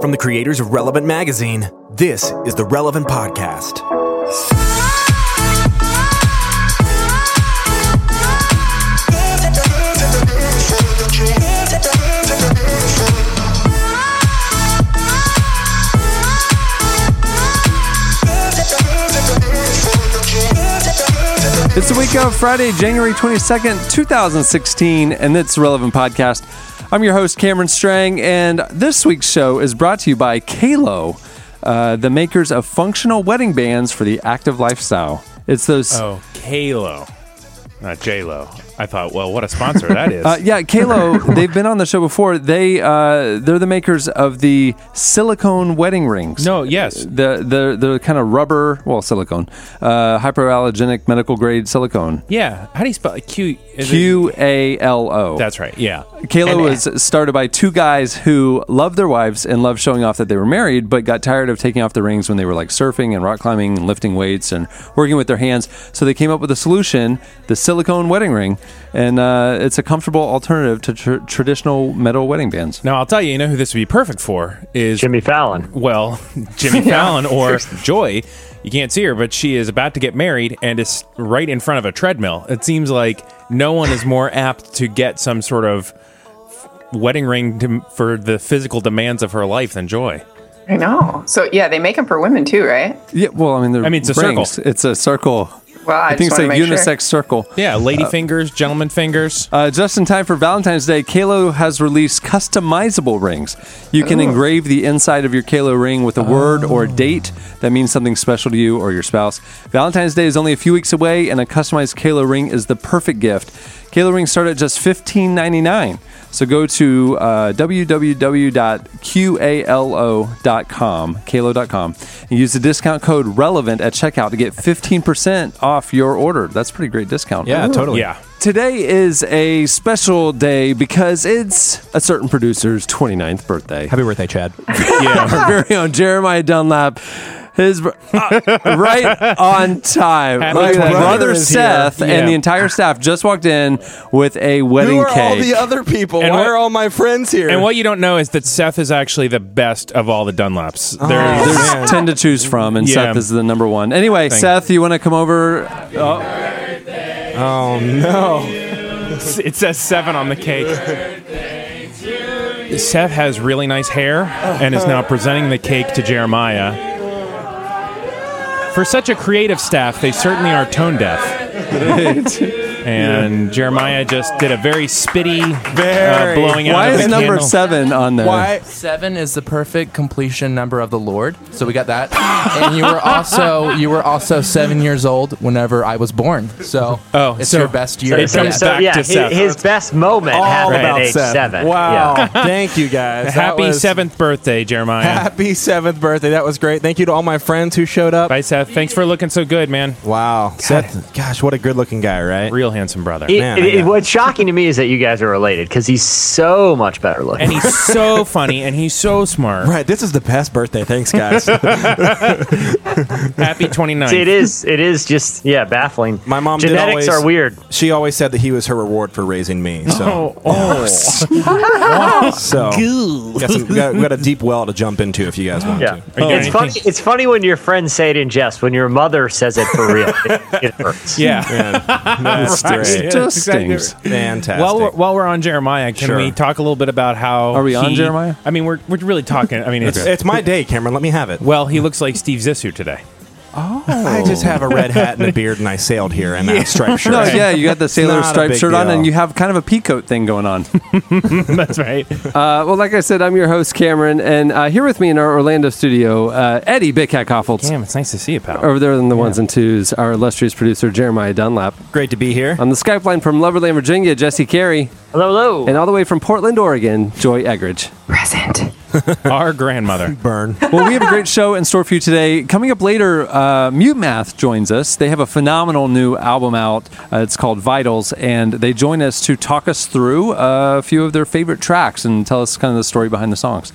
From the creators of Relevant Magazine, this is the Relevant Podcast. It's the week of Friday, January 22nd, 2016, and it's the Relevant Podcast. I'm your host, Cameron Strang, and this week's show is brought to you by Qalo, uh, the makers of functional wedding bands for the active lifestyle. It's those. Oh, Qalo, not J Lo. I thought, well, what a sponsor that is. Uh, yeah, Qalo. they've been on the show before. They uh, they're the makers of the silicone wedding rings. no, yes, the the the kind of rubber, well, silicone, uh, hypoallergenic medical grade silicone. yeah. How do you spell it? Q? is it- Q A L O. That's right. Yeah. Qalo was started by two guys who loved their wives and loved showing off that they were married, but got tired of taking off the rings when they were like surfing and rock climbing and lifting weights and working with their hands. So they came up with a solution: the silicone wedding ring, and uh, it's a comfortable alternative to tr- traditional metal wedding bands. Now I'll tell you, you know who this would be perfect for is Jimmy Fallon. well, Jimmy Fallon or Joy. You can't see her, but she is about to get married and is right in front of a treadmill. It seems like no one is more apt to get some sort of wedding ring to, for the physical demands of her life than Joy. I know. So yeah, they make them for women too, right? Yeah, well, I mean, they're I mean, it's a rings. circle. It's a circle. Well, I, I, think it's just a want to make unisex sure. circle. Yeah, lady fingers, gentleman fingers. Uh, just in time for Valentine's Day, Qalo has released customizable rings. You can engrave the inside of your Qalo ring with a word or a date that means something special to you or your spouse. Valentine's Day is only a few weeks away, and a customized Qalo ring is the perfect gift. Qalo rings start at just $15.99. So go to uh, www.qalo.com, qalo.com, and use the discount code RELEVANT at checkout to get 15% off your order. That's a pretty great discount. Yeah, totally. Yeah. Today is a special day because it's a certain producer's 29th birthday. Happy birthday, Chad. Yeah. Our very own Jeremiah Dunlap. His br- uh, right on time. Happy Look at that. 29th. brother Seth here. and Yeah. the entire staff just walked in with a wedding Who are all cake. the other people? And Why what- are all my friends here? And what you don't know is that Seth is actually the best of all the Dunlaps. Oh, There's, There's man. 10 to choose from, and Yeah. Seth is the number one. Anyway, Thank- Seth, you want to come over? oh no! it says seven on the cake. Seth has really nice hair and is now presenting the cake to Jeremiah. For such a creative staff, they certainly are tone deaf. and Jeremiah just did a very spitty uh, Very. blowing out Why of is the number candle. seven on there? Why? Seven is the perfect completion number of the Lord. So we got that. and you were also you were also seven years old whenever I was born. So Oh, it's so your best year. it So, comes so, back yeah, to his, Seth. his best moment All happened about at age Seth. seven. Wow! Yeah. Thank you guys. Happy was- seventh birthday, Jeremiah. Happy seventh birthday. That was great. Thank you to all my friends who showed up. Bye, Seth. Thanks for looking so good, man. Wow, Seth. Gosh, what a good-looking guy, right? Real handsome brother. It- Man, it- it- what's shocking to me is that you guys are related because he's so much better looking. And he's so funny and he's so smart. Right. This is the best birthday. Thanks, guys. Happy 29th. See, it is. It is just yeah, baffling. My mom did genetics always- are weird. she always said that he was her reward for raising me. So, Oh, oh. so got some, we, got, we got a deep well to jump into if you guys want Yeah, to. you doing it's funny. It's funny when your friends say it in jest. When your mother says it for real, it, it hurts. yeah. That's Right. great. Just stings. Fantastic. While we're, while we're on Jeremiah, can Sure. we talk a little bit about how Are we on he- Jeremiah? I mean, we're, we're really talking. I mean, it's it's my day, Cameron. Let me have it. well, he looks like Steve Zissou today. I just have a red hat and a beard, and I sailed here in that striped shirt. No, yeah, you got the sailor striped big shirt on, and you have kind of a peacoat thing going on. That's right. Uh, well, like I said, I'm your host, Cameron, and uh, here with me in our Orlando studio, uh, Eddie Big Cat Kaufholz. Damn, it's nice to see you, pal. Over there in the ones and twos, our illustrious producer, Jeremiah Dunlap. Great to be here. On the Skype line from Loverland, Virginia, Jesse Carey. Hello, hello. And all the way from Portland, Oregon, Joy Eggerichs. Present. Our grandmother. Burn. Well, we have a great show in store for you today. Coming up later, uh, Mute Math joins us. They have a phenomenal new album out. Uh, it's called Vitals, and they join us to talk us through uh, a few of their favorite tracks and tell us kind of the story behind the songs.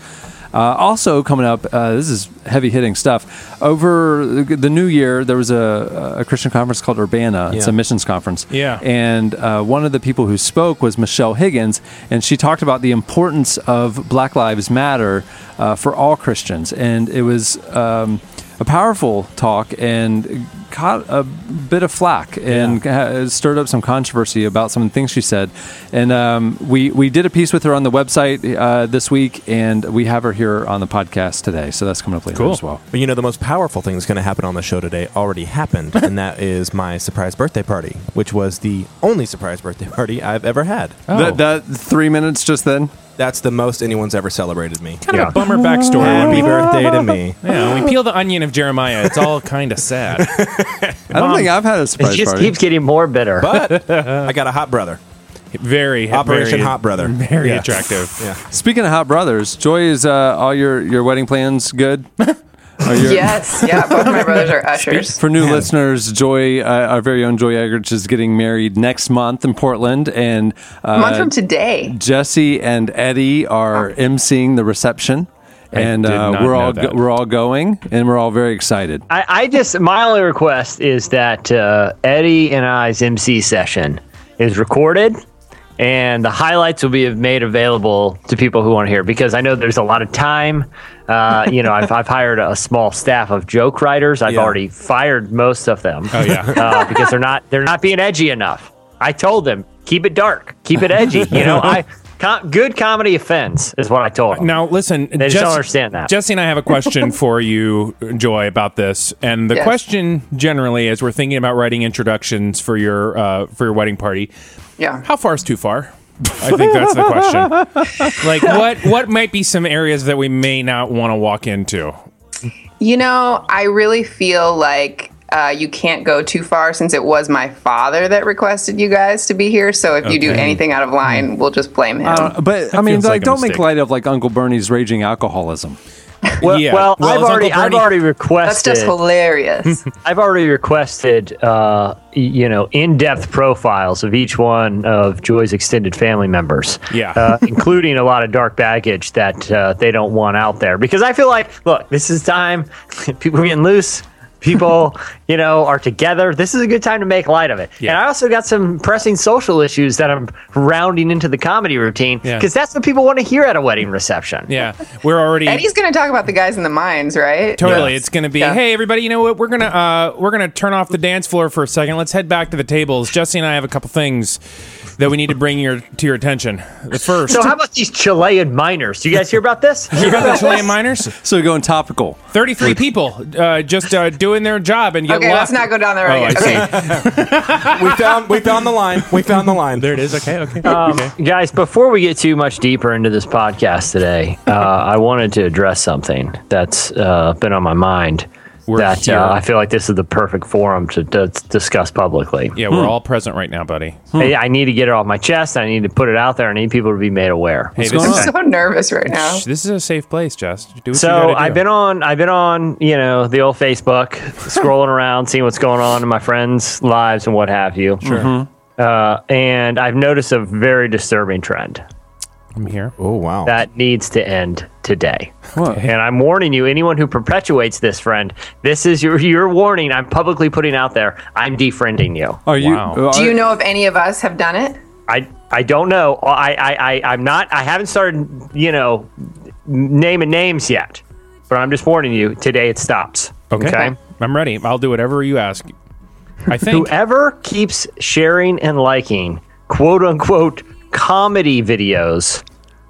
Uh, also coming up, uh, this is heavy hitting stuff. Over the new year, there was a, a Christian conference called Urbana. It's Yeah. a missions conference. Yeah. And uh, one of the people who spoke was Michelle Higgins, and she talked about the importance of Black Lives Matter uh, for all Christians. And it was um, a powerful talk and caught a bit of flack and ha- stirred up some controversy about some things she said. And um, we, we did a piece with her on the website uh, this week, and we have her here on the podcast today. So that's coming up later Cool. as well. But you know, the most powerful thing that's going to happen on the show today already happened, and that is my surprise birthday party, which was the only surprise birthday party I've ever had. That, that three minutes just then? That's the most anyone's ever celebrated me. Kind of a bummer backstory. Happy birthday to me. Yeah, when we peel the onion of Jeremiah, it's all kind of sad. I don't think I've had a surprise It just party. keeps getting more bitter. But I got a hot brother. Very Operation very- Hot Brother. Very Yeah. attractive. Yeah. Speaking of hot brothers, Joy, is uh, all your, your wedding plans good? Are your- Yes, yeah. Both my brothers are ushers. For new listeners, Joy, uh, our very own Joy Eggerichs, is getting married next month in Portland, and uh, month from today. Jesse and Eddie are emceeing the reception, I and uh, we're all go- we're all going, and we're all very excited. I, I just my only request is that uh, Eddie and I's MC session is recorded, and the highlights will be made available to people who want to hear. Because I know there's a lot of time. Uh, you know, I've, I've hired a small staff of joke writers. I've Yeah. already fired most of them. Oh, yeah. uh, because they're not they're not being edgy enough. I told them keep it dark, keep it edgy. You know, I com- good comedy offends is what I told them. Now, listen, They just don't understand that. Jesse and I have a question for you, Joy, about this. And the Yes. question generally, as we're thinking about writing introductions for your uh, for your wedding party, Yeah. how far is too far? I think that's the question. like, what what might be some areas that we may not want to walk into? You know, I really feel like uh, you can't go too far since it was my father that requested you guys to be here. So if you do anything out of line, we'll just blame him. Uh, but I mean, like, like don't make light of like Uncle Bernie's raging alcoholism. Well, Yeah. well, Well, I've already Uncle I've Bernie- already That's just hilarious. I've already requested, uh, you know, in-depth profiles of each one of Joy's extended family members. Yeah. uh, including a lot of dark baggage that uh, they don't want out there. Because I feel like, look, this is time. People are getting loose. People, you know, are together. This is a good time to make light of it. Yeah. And I also got some pressing social issues that I'm rounding into the comedy routine Yeah. because that's what people want to hear at a wedding reception. Yeah, we're already and he's going to talk about the guys in the mines, right? Totally, Yes. it's going to be. Yeah. Hey, everybody! You know what? We're gonna uh, we're gonna turn off the dance floor for a second. Let's head back to the tables. Jesse and I have a couple things that we need to bring your to your attention. The first, So how about these Chilean miners? Do you guys hear about this? you got the Chilean miners? So we're going topical. Thirty-three people uh, just uh, doing their job and get Okay, left. let's not go down there Oh, I right see. Okay. we found we found the line. We found the line. There it is. Okay, okay. Um, Guys, before we get too much deeper into this podcast today, uh, I wanted to address something that's uh, been on my mind. We're that here. uh, I feel like this is the perfect forum to, to discuss publicly. Yeah, we're all present right now, buddy. Hey, I need to get it off my chest. I need to put it out there. I need people to be made aware. Hey, this going? I'm so nervous right now. this is a safe place, Jess. Do what So gotta do. I've been on, I've been on, you know, the old Facebook, scrolling around, seeing what's going on in my friends' lives and what have you. Sure. Uh, and I've noticed a very disturbing trend I'm here. Oh wow. that needs to end today. What? And I'm warning you, anyone who perpetuates this, friend, this is your your warning. I'm publicly putting out there. I'm defriending you. Are you? Wow. are- Do you know if any of us have done it? I I don't know. I I, I I'm not. I haven't started. You know, naming names yet. But I'm just warning you. Today it stops. Okay. I'm ready. I'll do whatever you ask. I think. Whoever keeps sharing and liking quote unquote comedy videos,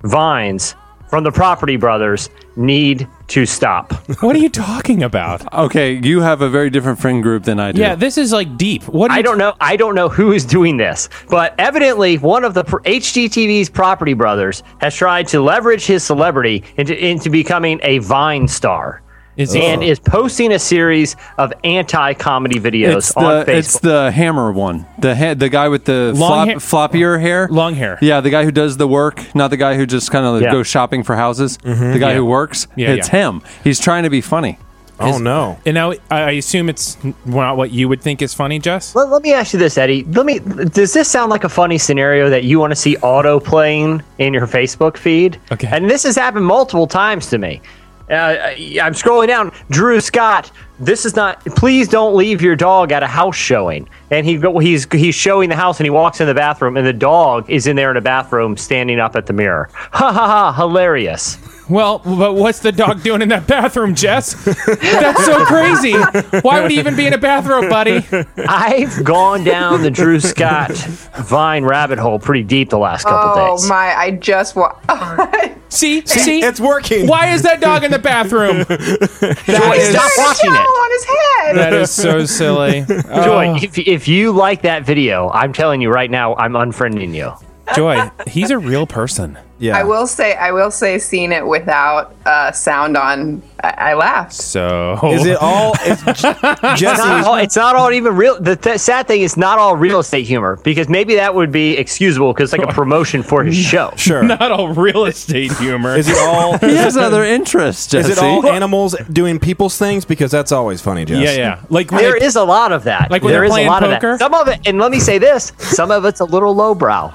vines from the Property Brothers need to stop. what are you talking about? Okay, you have a very different friend group than I do. Yeah, this is like deep. What? Are I you don't know. I don't know who is doing this, but evidently one of the pr- HGTV's Property Brothers has tried to leverage his celebrity into, into becoming a Vine star. Is he- and is posting a series of anti-comedy videos It's on the Facebook. it's the hammer one. The ha- the guy with the Long flop, hair- floppier hair. Long hair. Yeah, the guy who does the work, not the guy who just kind of Yeah. goes shopping for houses. Mm-hmm. The guy Yeah. who works. Yeah, it's yeah. him. He's trying to be funny. Oh no. And now I I assume it's not what you would think is funny, Jess. Let, let me ask you this, Eddie. Let me. Does this sound like a funny scenario that you want to see auto playing in your Facebook feed? Okay. And this has happened multiple times to me. Uh, I'm scrolling down. Drew Scott. This is not. Please don't leave your dog at a house showing. And he he's he's showing the house, and he walks in the bathroom, and the dog is in there in the bathroom, standing up at the mirror. Ha ha ha! Hilarious. Well, but what's the dog doing in that bathroom, Jess? That's so crazy. Why would he even be in a bathroom, buddy? I've gone down the Drew Scott Vine rabbit hole pretty deep the last couple Oh days. Oh my! I just wa- See, see, It's working. Why is that dog in the bathroom? Joy, stop watching it. on his head. That is so silly. Joy, Oh, if, if you like that video, I'm telling you right now, I'm unfriending you. Joy, he's a real person. Yeah. I will say, I will say, seeing it without uh, sound on, I, I laughed. So Is it all? Is J- It's not, Jesse? all, it's not all even real. The th- sad thing is not all real estate humor because maybe that would be excusable because it's like a promotion for his show. Sure. not all real estate humor? Is it all? He has other interests, Is it all animals doing people's things? Because that's always funny, Jess. yeah, yeah. Like There like- is a lot of that. Like when there they're is a playing lot poker? of that. Some of it, and let me say this: some of it's a little lowbrow.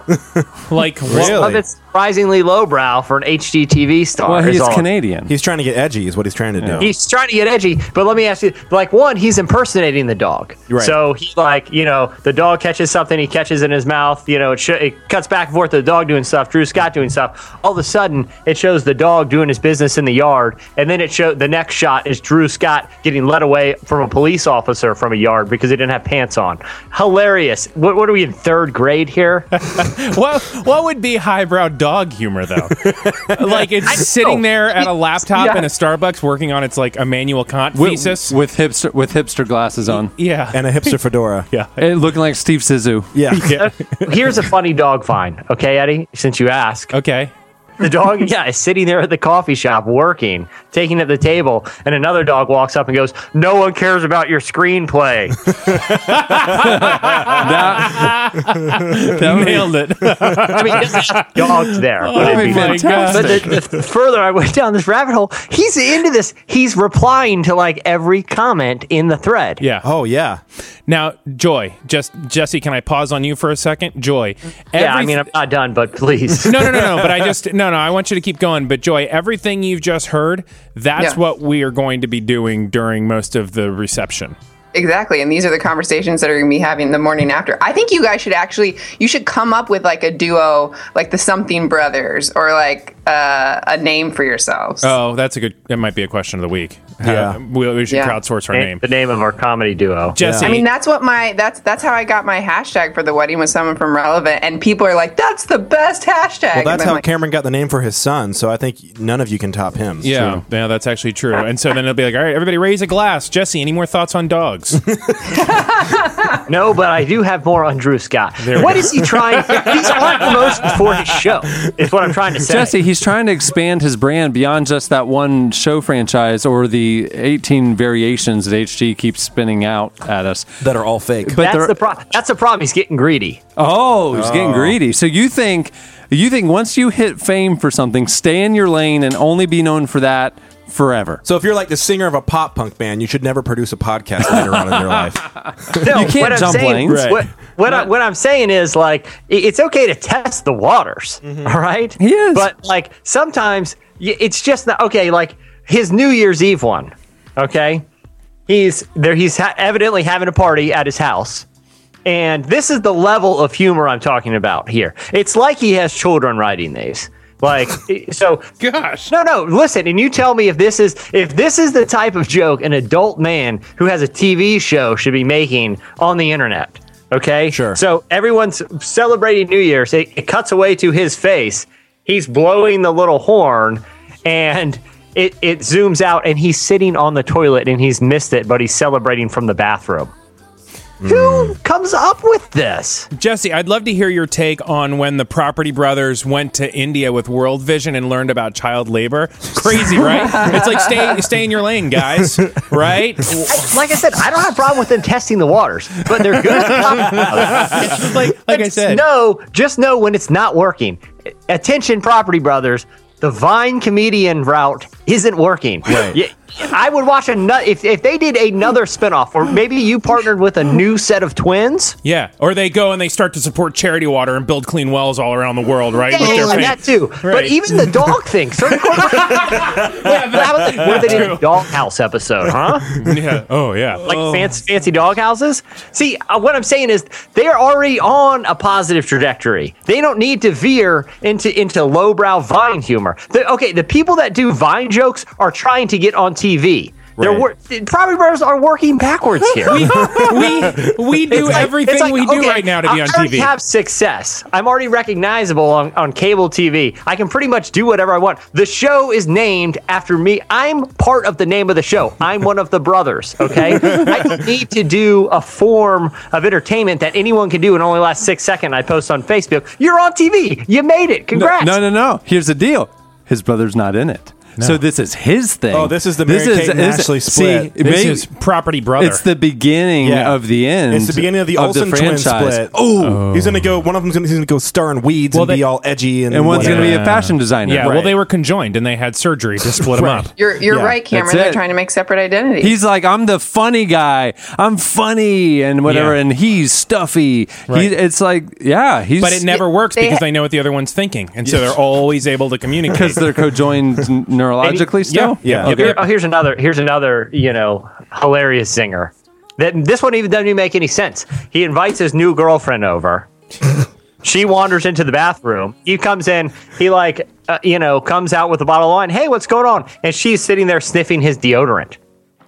like what- Really? Some of it's surprisingly lowbrow for an HGTV star. well, he's. Canadian. He's trying to get edgy, is what he's trying to do. He's trying to get edgy, but let me ask you: like, one, he's impersonating the dog. Right. So he like, you know, the dog catches something, he catches in his mouth. You know, it, sh- it cuts back and forth to the dog doing stuff, Drew Scott doing stuff. All of a sudden, it shows the dog doing his business in the yard, and then it show the next shot is Drew Scott getting led away from a police officer from a yard because he didn't have pants on. Hilarious. What, what are we in third grade here? what what would be highbrow dog humor though? like it's sitting there at a laptop Yeah. in a Starbucks working on its like Immanuel Kant with, thesis. with hipster with hipster glasses on, yeah. and a hipster fedora. yeah. Eh, looking like Steve Zissou. Yeah. Yeah. Here's a funny dog find, okay, Eddie? Since you ask. Okay. The dog, yeah, is sitting there at the coffee shop working, taking at the table, and another dog walks up and goes, "No one cares about your screenplay." That, that Nailed it. I mean, there's dogs there. but that it'd be be- my God. but the, the further I went down this rabbit hole, he's into this. He's replying to like every comment in the thread. yeah. Oh yeah. Now, Joy, just Jesse, can I pause on you for a second? Joy. Yeah, I mean, I'm not done, but please. no, no, no, no. But I just no, no. I want you to keep going. But Joy, everything you've just heard, that's Yeah. what we are going to be doing during most of the reception. Exactly. And these are the conversations that are going to be having the morning after. I think you guys should actually, you should come up with like a duo, like the Something Brothers, or like uh, a name for yourselves. Oh, that's a good. That might be a question of the week. Yeah. Uh, we, we should Yeah. crowdsource our name. the name of our comedy duo. Jesse. I mean, that's what my that's that's how I got my hashtag for the wedding with someone from Relevant, and people are like, "That's the best hashtag." Well, that's how like, Cameron got the name for his son. So I think none of you can top him. Yeah, yeah, that's actually true. And so then it'll be like, all right, everybody raise a glass. Jesse, any more thoughts on dogs? No, but I do have more on Drew Scott. we What go. is he trying? These aren't promotions for his show. Is what I'm trying to say. Jesse, he's trying to expand his brand beyond just that one show franchise or the 18 variations that HG keeps spinning out at us. That are all fake. But that's the problem. That's the problem. He's getting greedy. Oh, he's oh. getting greedy. So you think you think once you hit fame for something, stay in your lane and only be known for that forever. So if you're like the singer of a pop punk band, you should never produce a podcast later on in your life. No, You can't what I'm jump saying, lanes. Right. What, what, I, what I'm saying is like it's okay to test the waters. Mm-hmm. all right. He is. But like sometimes it's just not okay. Like his New Year's Eve one. Okay. He's there. He's ha- evidently having a party at his house. And this is the level of humor I'm talking about here. It's like he has children writing these. Like so Gosh. no, no. Listen, and you tell me if this is if this is the type of joke an adult man who has a TV show should be making on the internet. Okay, Sure. So everyone's celebrating New Year's. It, it cuts away to his face. He's blowing the little horn, and it it zooms out, and he's sitting on the toilet, and he's missed it, but he's celebrating from the bathroom. Who comes up with this? Jesse, I'd love to hear your take on when the Property Brothers went to India with World Vision and learned about child labor. Crazy, right? it's like stay stay in your lane, guys. Right? Like I said, I don't have a problem with them testing the waters, but they're good. like like I said. no, just know when it's not working. Attention, Property Brothers. The Vine comedian route isn't working. Right. I would watch another if if they did another spinoff, or maybe you partnered with a new set of twins. Yeah, or they go and they start to support charity water and build clean wells all around the world, right? Yeah, their that too. But even the dog thing. Certain yeah, but how about the, what if they did a doghouse episode, huh? yeah. Oh yeah. Like fancy, fancy dog houses. See, uh, what I'm saying is they are already on a positive trajectory. They don't need to veer into into lowbrow Vine humor. The, okay, the people that do Vine jokes are trying to get on TV. They're Right. wor- Property Brothers are working backwards here. we we do like- everything like, we do okay, right now to be I on TV. have success. I'm already recognizable on, on cable TV. I can pretty much do whatever I want. The show is named after me. I'm part of the name of the show. I'm one of the brothers. Okay, I need to do a form of entertainment that anyone can do in only last six seconds. I post on Facebook. You're on TV. You made it. Congrats. No, no, no. Here's the deal. His brother's not in it. So this is his thing. Oh, this is the Mary-Kate and Ashley split. See, this maybe- is property brother. it's the beginning Yeah. of the end. It's the beginning of the Olsen twins franchise. split. Oh, he's gonna go. One of them's gonna, he's gonna go star in weeds Well, and be all edgy and And one's going to be a fashion designer. yeah. Well, they were conjoined and they had surgery to split them up. You're you're Yeah, right, Cameron. that's They're it. trying to make separate identities. He's like, I'm the funny guy. I'm funny and whatever, Yeah. and he's stuffy. Right. He, it's like, yeah, he's. But it never works they because ha- they know what the other one's thinking, and so they're always able to communicate. because they're cojoined n- neurologically still. Yeah. Yeah. Here- oh, here's another. Here's another. You know, hilarious zinger. That this one even doesn't even make any sense. He invites his new girlfriend over. she wanders into the bathroom. He comes in. He like, uh, you know, comes out with a bottle of wine. Hey, what's going on? And she's sitting there sniffing his deodorant.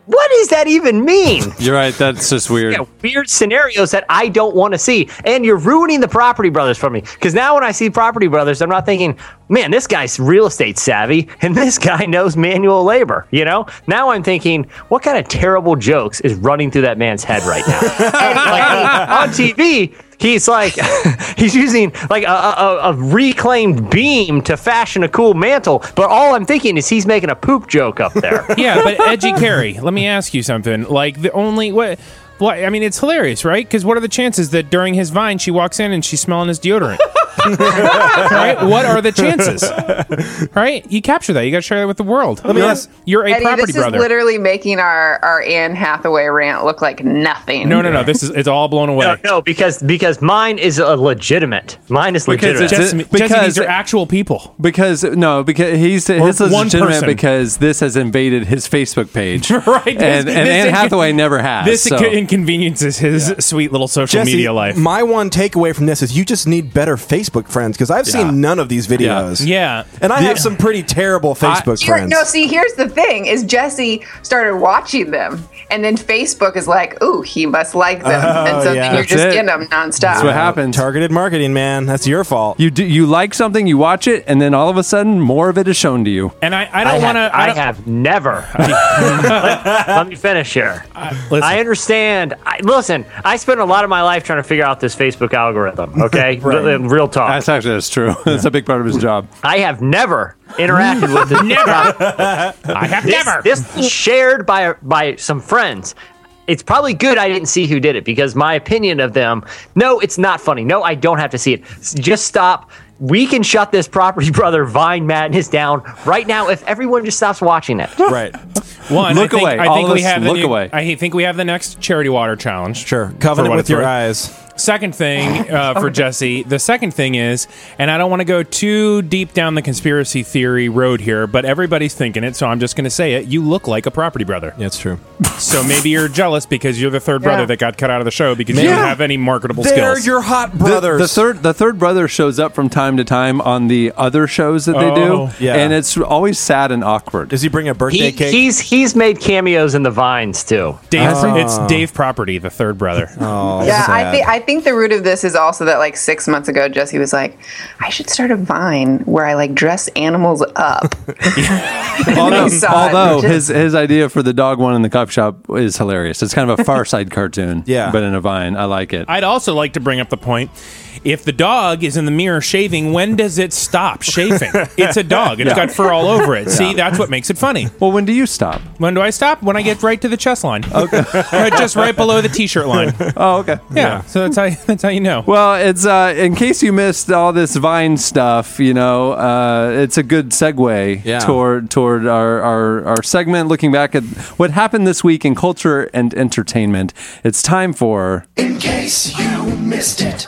What does that even mean? You're right. That's just weird. Yeah, weird scenarios that I don't want to see. And you're ruining the Property Brothers for me. Because now when I see Property Brothers, I'm not thinking, man, this guy's real estate savvy and this guy knows manual labor. You know? Now I'm thinking, what kind of terrible jokes is running through that man's head right now? Like, on TV, he's like, he's using like a, a, a reclaimed beam to fashion a cool mantle. But all I'm thinking is he's making a poop joke up there. yeah, but Edgy Carrie, let me ask you something. Like the only what. What, I mean, it's hilarious, right? Because what are the chances that during his vine she walks in and she's smelling his deodorant? right? What are the chances? Right? You capture that. You got to share that with the world. me you're, ask- you're a Eddie, property this brother. is literally making our our Anne Hathaway rant look like nothing. no, no, no. This is it's all blown away. No, no, because because mine is a legitimate. Mine is Because legitimate. it's- Jesse, it- Jesse, because- these are actual people. Because no, because he's his is one legitimate person. because this has invaded his Facebook page, Right. And, This- and this Anne inco- Hathaway never has. This so. inconveniences his sweet little social Jesse, media life. my one takeaway from this is you just need better Facebook friends because I've Yeah. seen none of these videos. yeah. And I have some pretty terrible Facebook Here- friends. no, see, here's the thing: is Jesse started watching them, and then Facebook is like, "Ooh, he must like them," oh, and so yeah. then you're That's just it. getting them nonstop. That's what happens. Targeted marketing, man. That's your fault. You do, you like something, you watch it, and then all of a sudden, more of it is shown to you. And I, I I, don't have, want to. I have never. let, let me finish here. Listen, I understand. I, listen, I spent a lot of my life trying to figure out this Facebook algorithm. Okay, real, real talk. That's actually that's true. That's a big part of his job. I have never interacted with this. never. I have This, never. this was shared by by some friends. It's probably good I didn't see who did it because my opinion of them. No, it's not funny. No, I don't have to see it. Just stop. We can shut this property brother Vine madness down right now if everyone just stops watching it. right. One, Look I think, away. I All think of we us have the look new- away. I think we have the next charity water challenge. Sure. For Covenant with your eyes. Second thing uh, for Jesse, the second thing is, and I don't want to go too deep down the conspiracy theory road here, but everybody's thinking it, so I'm just going to say it. You look like a property brother. That's true. So maybe you're jealous because you're the third brother Yeah. that got cut out of the show because you Yeah. don't have any marketable They're skills. your hot The, brothers. the third the third brother shows up from time to time on the other shows that they Oh, do, yeah. and it's always sad and awkward. Does he bring a birthday He, cake? he's he's made cameos in the vines too. Dave, Oh. It's Dave Property, the third brother. oh, Yeah, I sad. think I think the root of this is also that like six months ago, Jesse was like, "I should start a Vine where I like dress animals up." although although which his his idea for the dog one in the coffee shop is hilarious. It's kind of a Far Side cartoon, Yeah. but in a vine. I like it. I'd also like to bring up the point if the dog is in the mirror shaving, when does it stop shaving? It's a dog. It's got fur all over it. See, that's what makes it funny. Well, when do you stop? When do I stop? When I get right to the chest line. Okay. Just right below the t-shirt line. Oh, okay. Yeah. So that's how that's how you know. Well, it's uh, in case you missed all this Vine stuff, you know, uh, it's a good segue Yeah. toward toward our, our our segment looking back at what happened this week in culture and entertainment. It's time for In case you missed it.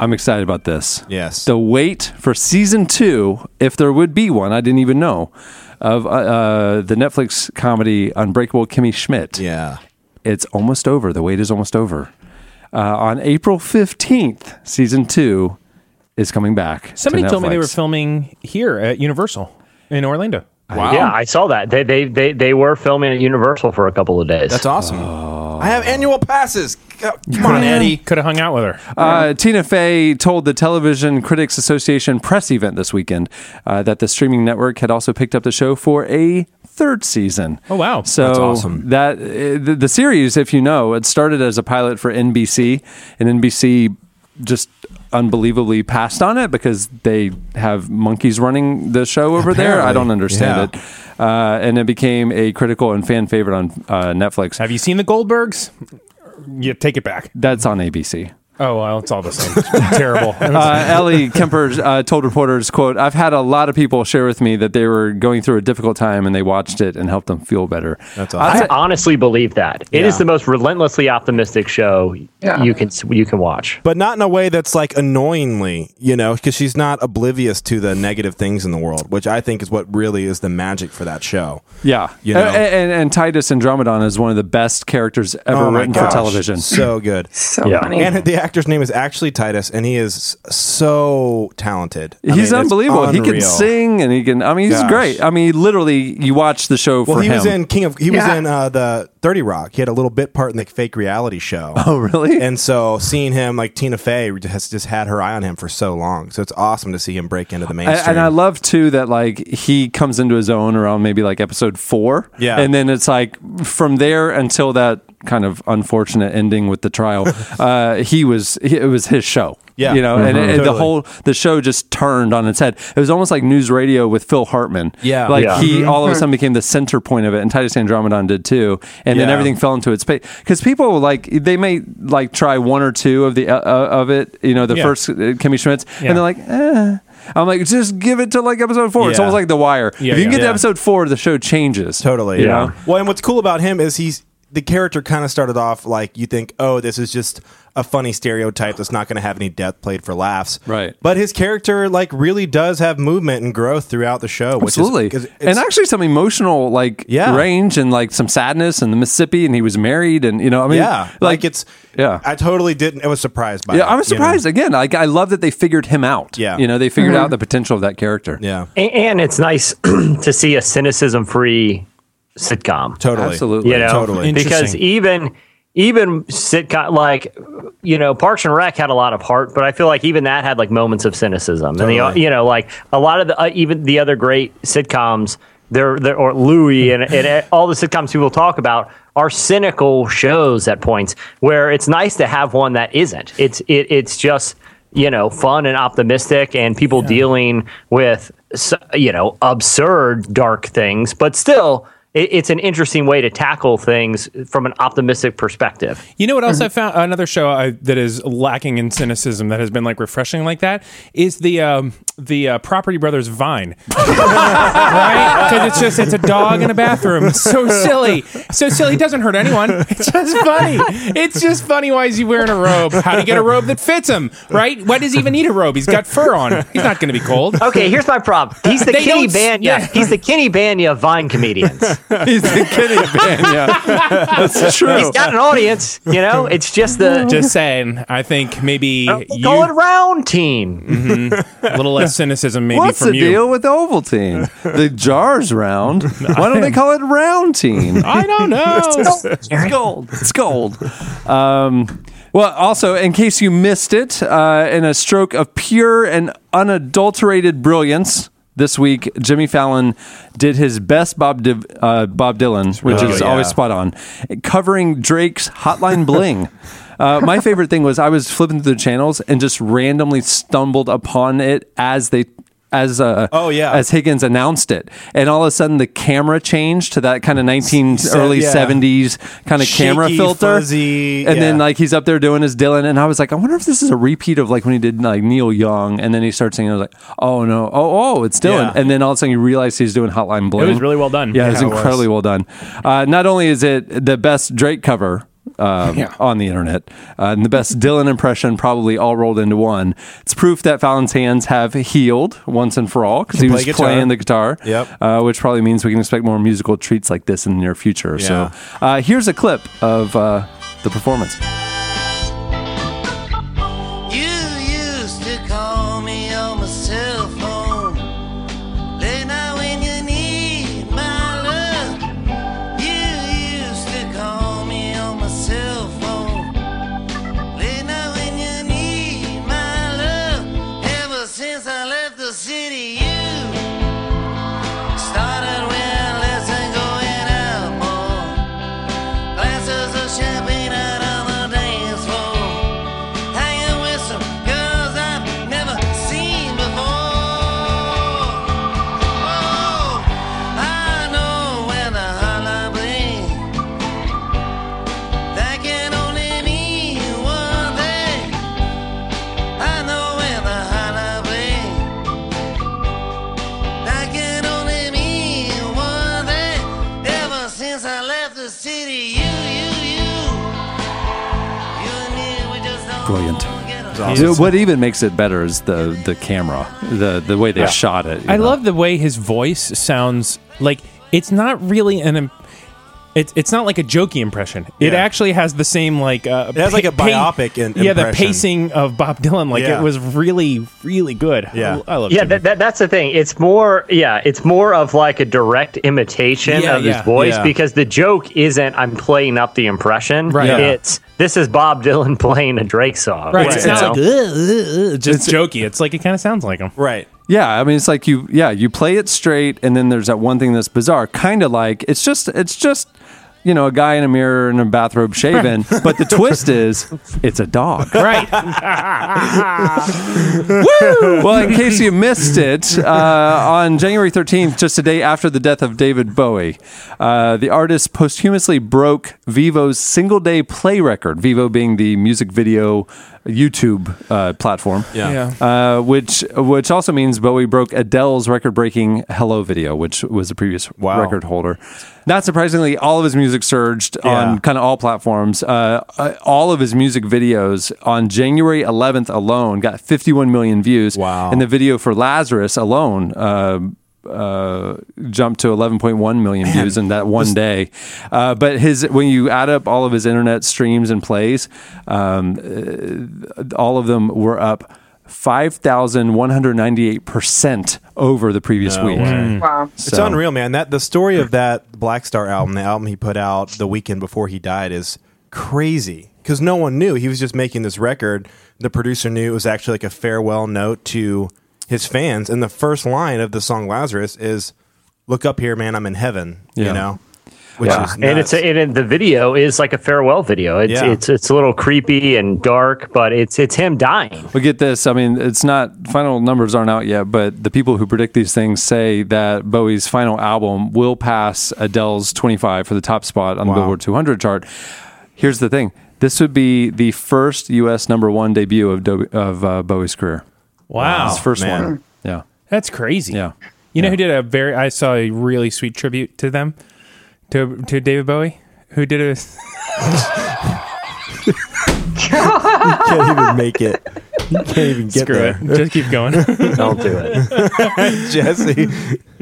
I'm excited about this. Yes. The wait for season two, if there would be one, I didn't even know, of uh, uh, the Netflix comedy Unbreakable Kimmy Schmidt. yeah. It's almost over. The wait is almost over. Uh, on April 15th, season two is coming back. to Somebody told me they were filming here at Universal in Orlando. Wow. Yeah, I saw that. They, they they they were filming at Universal for a couple of days. That's awesome. I have annual passes. Come on, Eddie. Could have hung out with her. Uh, Tina Fey told the Television Critics Association press event this weekend uh, that the streaming network had also picked up the show for a third season. Oh, wow. So That's awesome. That uh, the, the series, if you know, it started as a pilot for NBC, and NBC just unbelievably passed on it because they have monkeys running the show over there. I don't understand yeah. it. Uh, and it became a critical and fan favorite on uh, Netflix. Have you seen the Goldbergs? You take it back. That's on ABC. Oh well, it's all the same. Terrible. uh, Ellie Kemper uh, told reporters, "quote I've had a lot of people share with me that they were going through a difficult time and they watched it and helped them feel better." That's I'd awesome. I honestly believe that it is Yeah. the most relentlessly optimistic show Yeah. you can you can watch. but not in a way that's like annoyingly, you know, because she's not oblivious to the negative things in the world, which I think is what really is the magic for that show. yeah, You know? A- a- and, and Titus Andromedon is one of the best characters ever Oh written gosh, for television. so good. So Yeah. funny. And the actor's name is actually Titus, and he is so talented. I He's mean, unbelievable. He can sing and he can. I mean, he's Gosh. great. I mean, literally, you watch the show Well, for he him. was in King of. He Yeah. was in uh, the Thirty Rock. He had a little bit part in the fake reality show. oh, really? And so seeing him, like Tina Fey, has just had her eye on him for so long. So it's awesome to see him break into the And- mainstream. And I love too that like he comes into his own around maybe like episode four. Yeah. And then it's like from there until that kind of unfortunate ending with the trial, uh, he was he, it was his show. Yeah. You know, and it, the Totally. whole the show just turned on its head. It was almost like news radio with Phil Hartman. Yeah. Like Yeah. he all of a sudden became the center point of it, and Titus Andromedon did too. And then everything fell into its place because people like they may like try one or two of the uh, uh, of it. You know, the Yeah. first uh, Kimmy Schmidts, Yeah. and they're like, eh. I'm like, just give it to like episode four. It's almost like The Wire. Yeah, if you can yeah. get to episode four, the show changes. Totally. You Yeah. know? Well, and what's cool about him is he's the character kind of started off like you think, oh, this is just a funny stereotype that's not going to have any depth played for laughs. Right. But his character like really does have movement and growth throughout the show. Which Absolutely. Is, 'cause it's- and actually some emotional like Yeah. range and like some sadness and the Mississippi and he was married and you know, I mean yeah, like, it's. yeah. I totally didn't. I was surprised by. yeah, it, I was you know? surprised again. Like I love that they figured him out. Yeah. You know, they figured mm-hmm. out the potential of that character. Yeah. A- And it's nice to see a cynicism free sitcom. Totally. Absolutely. You know, Totally. because even even sitcom like you know Parks and Rec had a lot of heart, but I feel like even that had like moments of cynicism. And the, you know, like a lot of the uh, even the other great sitcoms, they're, they're or Louis and, and all the sitcoms people talk about are cynical shows at points where it's nice to have one that isn't. It's it, it's just you know fun and optimistic and people dealing with you know absurd dark things, but still. It- It's an interesting way to tackle things from an optimistic perspective. You know what else I found? Another show I, that is lacking in cynicism that has been like refreshing like that is the um, the uh, Property Brothers Vine, right? Because it's just it's a dog in a bathroom. So silly, so silly. It doesn't hurt anyone. It's just funny. It's just funny. Why is he wearing a robe? How do you get a robe that fits him? Right? Why does he even need a robe? He's got fur on. He's not going to be cold. Okay, here's my problem. He's the They Kenny Bania. yeah. He's the Kenny Bania Vine comedians. He's the kidding man, yeah. That's true. He's got an audience. You know, it's just the Just saying. I think maybe call you it round team. a little less cynicism maybe What's from the you. deal with the Ovaltine? The jar's round. Why don't they call it Roundtine? I don't know. It's gold. It's gold. Um, well, also, in case you missed it, uh, in a stroke of pure and unadulterated brilliance, this week Jimmy Fallon did his best Bob Div- uh, Bob Dylan, which is always spot on, covering Drake's Hotline Bling. Uh, my favorite thing was I was flipping through the channels and just randomly stumbled upon it as they. As uh, Oh, yeah. as Higgins announced it, and all of a sudden the camera changed to that kind of nineteen Se- early yeah. seventies kind of camera filter, fuzzy, and then like he's up there doing his Dylan, and I was like, I wonder if this is a repeat of like when he did like Neil Young, and then he starts singing. I was like, oh no, oh oh, it's Dylan, Yeah. and then all of a sudden you realize he's doing Hotline Bling. It was really well done. Yeah, it was Yeah, it was. incredibly well done. Uh, not only is it the best Drake cover. Um, Yeah. On the internet, uh, and the best Dylan impression, probably all rolled into one. It's proof that Fallon's hands have healed once and for all because he was play playing the guitar. Yep. Uh, which probably means we can expect more musical treats like this in the near future. So, uh, here's a clip of uh, the performance. Brilliant. get along. Dude, What even makes it better is the the camera, the the way they shot it. I know? love the way his voice sounds like it's not really an. Im- It's, it's not like a jokey impression. It actually has the same like uh, It has like a biopic in- yeah the pacing of Bob Dylan like Yeah. it was really really good. Yeah. I, I love Yeah, that, that, that's the thing. It's more, yeah, it's more of like a direct imitation Yeah, of yeah, his voice yeah. because the joke isn't I'm playing up the impression. Right. Yeah. It's this is Bob Dylan playing a Drake song. right. You It's not like "Ugh, ugh, ugh," just jokey. It's like it kind of sounds like him. Right. Yeah, I mean, it's like you, yeah, you play it straight, and then there's that one thing that's bizarre, kind of like it's just, it's just, you know, a guy in a mirror in a bathrobe shaven. but the twist is, it's a dog. Right. Well, in case you missed it, uh, on January 13th, just a day after the death of David Bowie, uh, the artist posthumously broke Vevo's single day play record, Vivo being the music video YouTube uh, platform. Yeah. Uh, which which also means Bowie broke Adele's record-breaking "Hello" video, which was the previous Wow. record holder. Not surprisingly, all of his music surged Yeah. on kind of all platforms. Uh, uh, all of his music videos on January 11th alone got 51 million views. Wow. And the video for Lazarus alone. Uh, jumped to 11.1 million views in that one day. Uh, but his when you add up all of his internet streams and plays, um, uh, all of them were up 5,198% over the previous No week. way. Wow. It's unreal, man. That the story of that Blackstar album, the album he put out the weekend before he died, is crazy because no one knew he was just making this record. The producer knew it was actually like a farewell note to his fans, and the first line of the song "Lazarus" is, "Look up here, man. I'm in heaven." Yeah. You know, which Yeah. is and it's nuts. and the video is like a farewell video. It's Yeah. it's it's a little creepy and dark, but it's it's him dying. But get this, I mean, it's not final numbers aren't out yet, but the people who predict these things say that Bowie's final album will pass Adele's 25 for the top spot on the Billboard 200 chart. Here's the thing: this would be the first U.S. number one debut of Do- of uh, Bowie's career. Wow. His first man. one. Yeah, That's crazy. yeah. You know who did a very? I saw a really sweet tribute to them, to to David Bowie. Who did a? can't even make it. You can't even get Screw there, it. Just keep going. Don't do it. Jesse.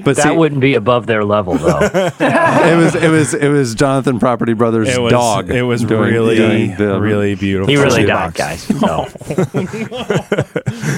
But That see, wouldn't be above their level, though. it was it was it was Jonathan Property Brothers' It was dog. It was doing- really doing the- really beautiful. he really Box. died, guys. So.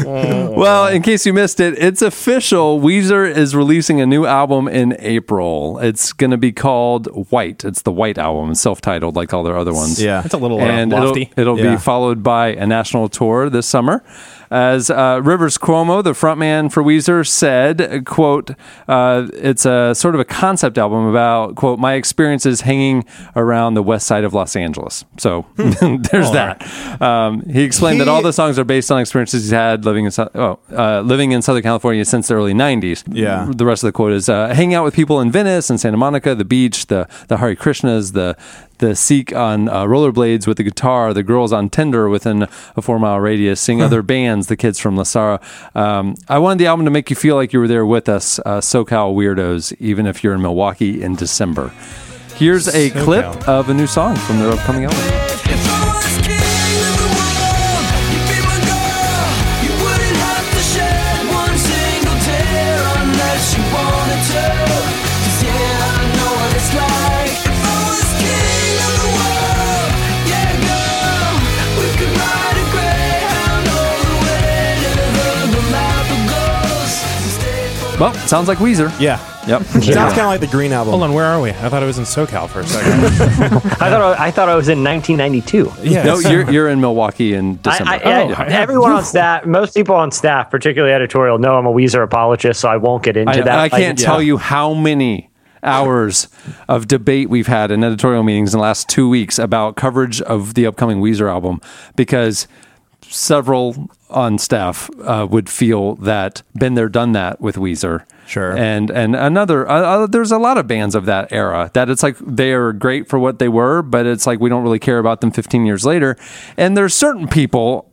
Well, in case you missed it, it's official. Weezer is releasing a new album in April. It's going to be called White. It's the White album, self-titled like all their other ones. Yeah. it's a little uh, and it'll, lofty. it'll Yeah. be followed by a national tour this summer. As uh, Rivers Cuomo, the frontman for Weezer, said, "quote uh, It's a sort of a concept album about quote my experiences hanging around the west side of Los Angeles." So there's that. Um, he explained that all the songs are based on experiences he's had living in oh, uh, living in Southern California since the early '90s. Yeah. The rest of the quote is uh, hanging out with people in Venice and Santa Monica, the beach, the the Hare Krishnas, the the Sikh on uh, rollerblades with the guitar, the girls on Tinder within a four mile radius, seeing other bands, the kids from La Sara. Um, I wanted the album to make you feel like you were there with us, uh, SoCal weirdos, even if you're in Milwaukee in December. Here's a SoCal. clip of a new song from their upcoming album. Well, sounds like Weezer. Yeah. Yep. Sounds kind of like the Green album. Hold on, where are we? I thought it was in SoCal for a second. I thought I, I thought I was in 1992. yeah. No, you're, you're in Milwaukee in December. I, I, Oh, I- yeah. everyone on staff, most people on staff, particularly editorial, know I'm a Weezer apologist, so I won't get into I, that. I can't Like, tell you how many hours of debate we've had in editorial meetings in the last two weeks about coverage of the upcoming Weezer album because several on staff uh, would feel that been there, done that with Weezer. Sure. And and another, uh, uh, there's a lot of bands of that era that it's like they are great for what they were, but it's like we don't really care about them 15 years later. And there's certain people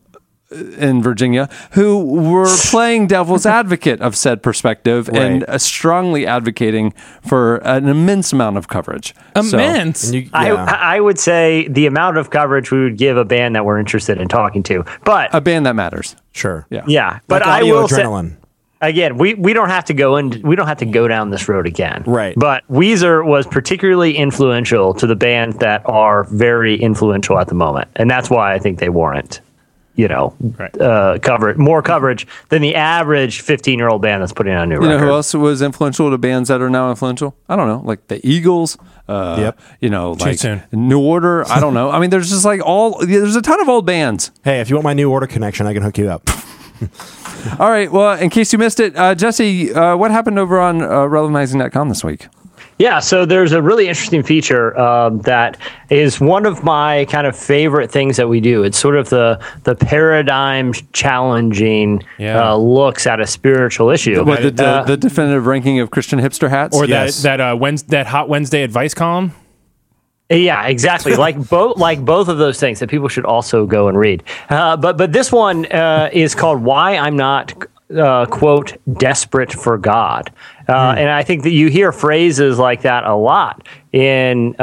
in Virginia who were playing devil's advocate of said perspective and uh, strongly advocating for an immense amount of coverage. Immense. And you, I, yeah. I would say the amount of coverage we would give a band that we're interested in talking to. But a band that matters. sure. Yeah. yeah, but Like I audio will say again, we, we don't have to go in we don't have to go down this road again. Right. But Weezer was particularly influential to the bands that are very influential at the moment. And that's why I think they warrant, you know, Right. uh, cover more coverage than the average 15 year old band that's putting out a new You know who else was influential to bands that are now influential? I don't know, like the Eagles. Uh, Yep. You know, like soon. New Order. I don't know. I mean, there's just like all. There's a ton of old bands. Hey, if you want my new order connection, I can hook you up. All right. Well, in case you missed it, uh, Jesse, uh, what happened over on uh, relevantmagazine.com this week? Yeah, so there's a really interesting feature um, that is one of my kind of favorite things that we do. It's sort of the the paradigm challenging Yeah. uh, looks at a spiritual issue. What the, the, Uh, the definitive ranking of Christian hipster hats? or Yes. that that uh, Wednesday, that Hot Wednesday advice column. Yeah, exactly. like both, like both of those things that people should also go and read. Uh, but but this one uh, is called "Why I'm Not." Uh, quote desperate for God, uh, Hmm. and I think that you hear phrases like that a lot in uh,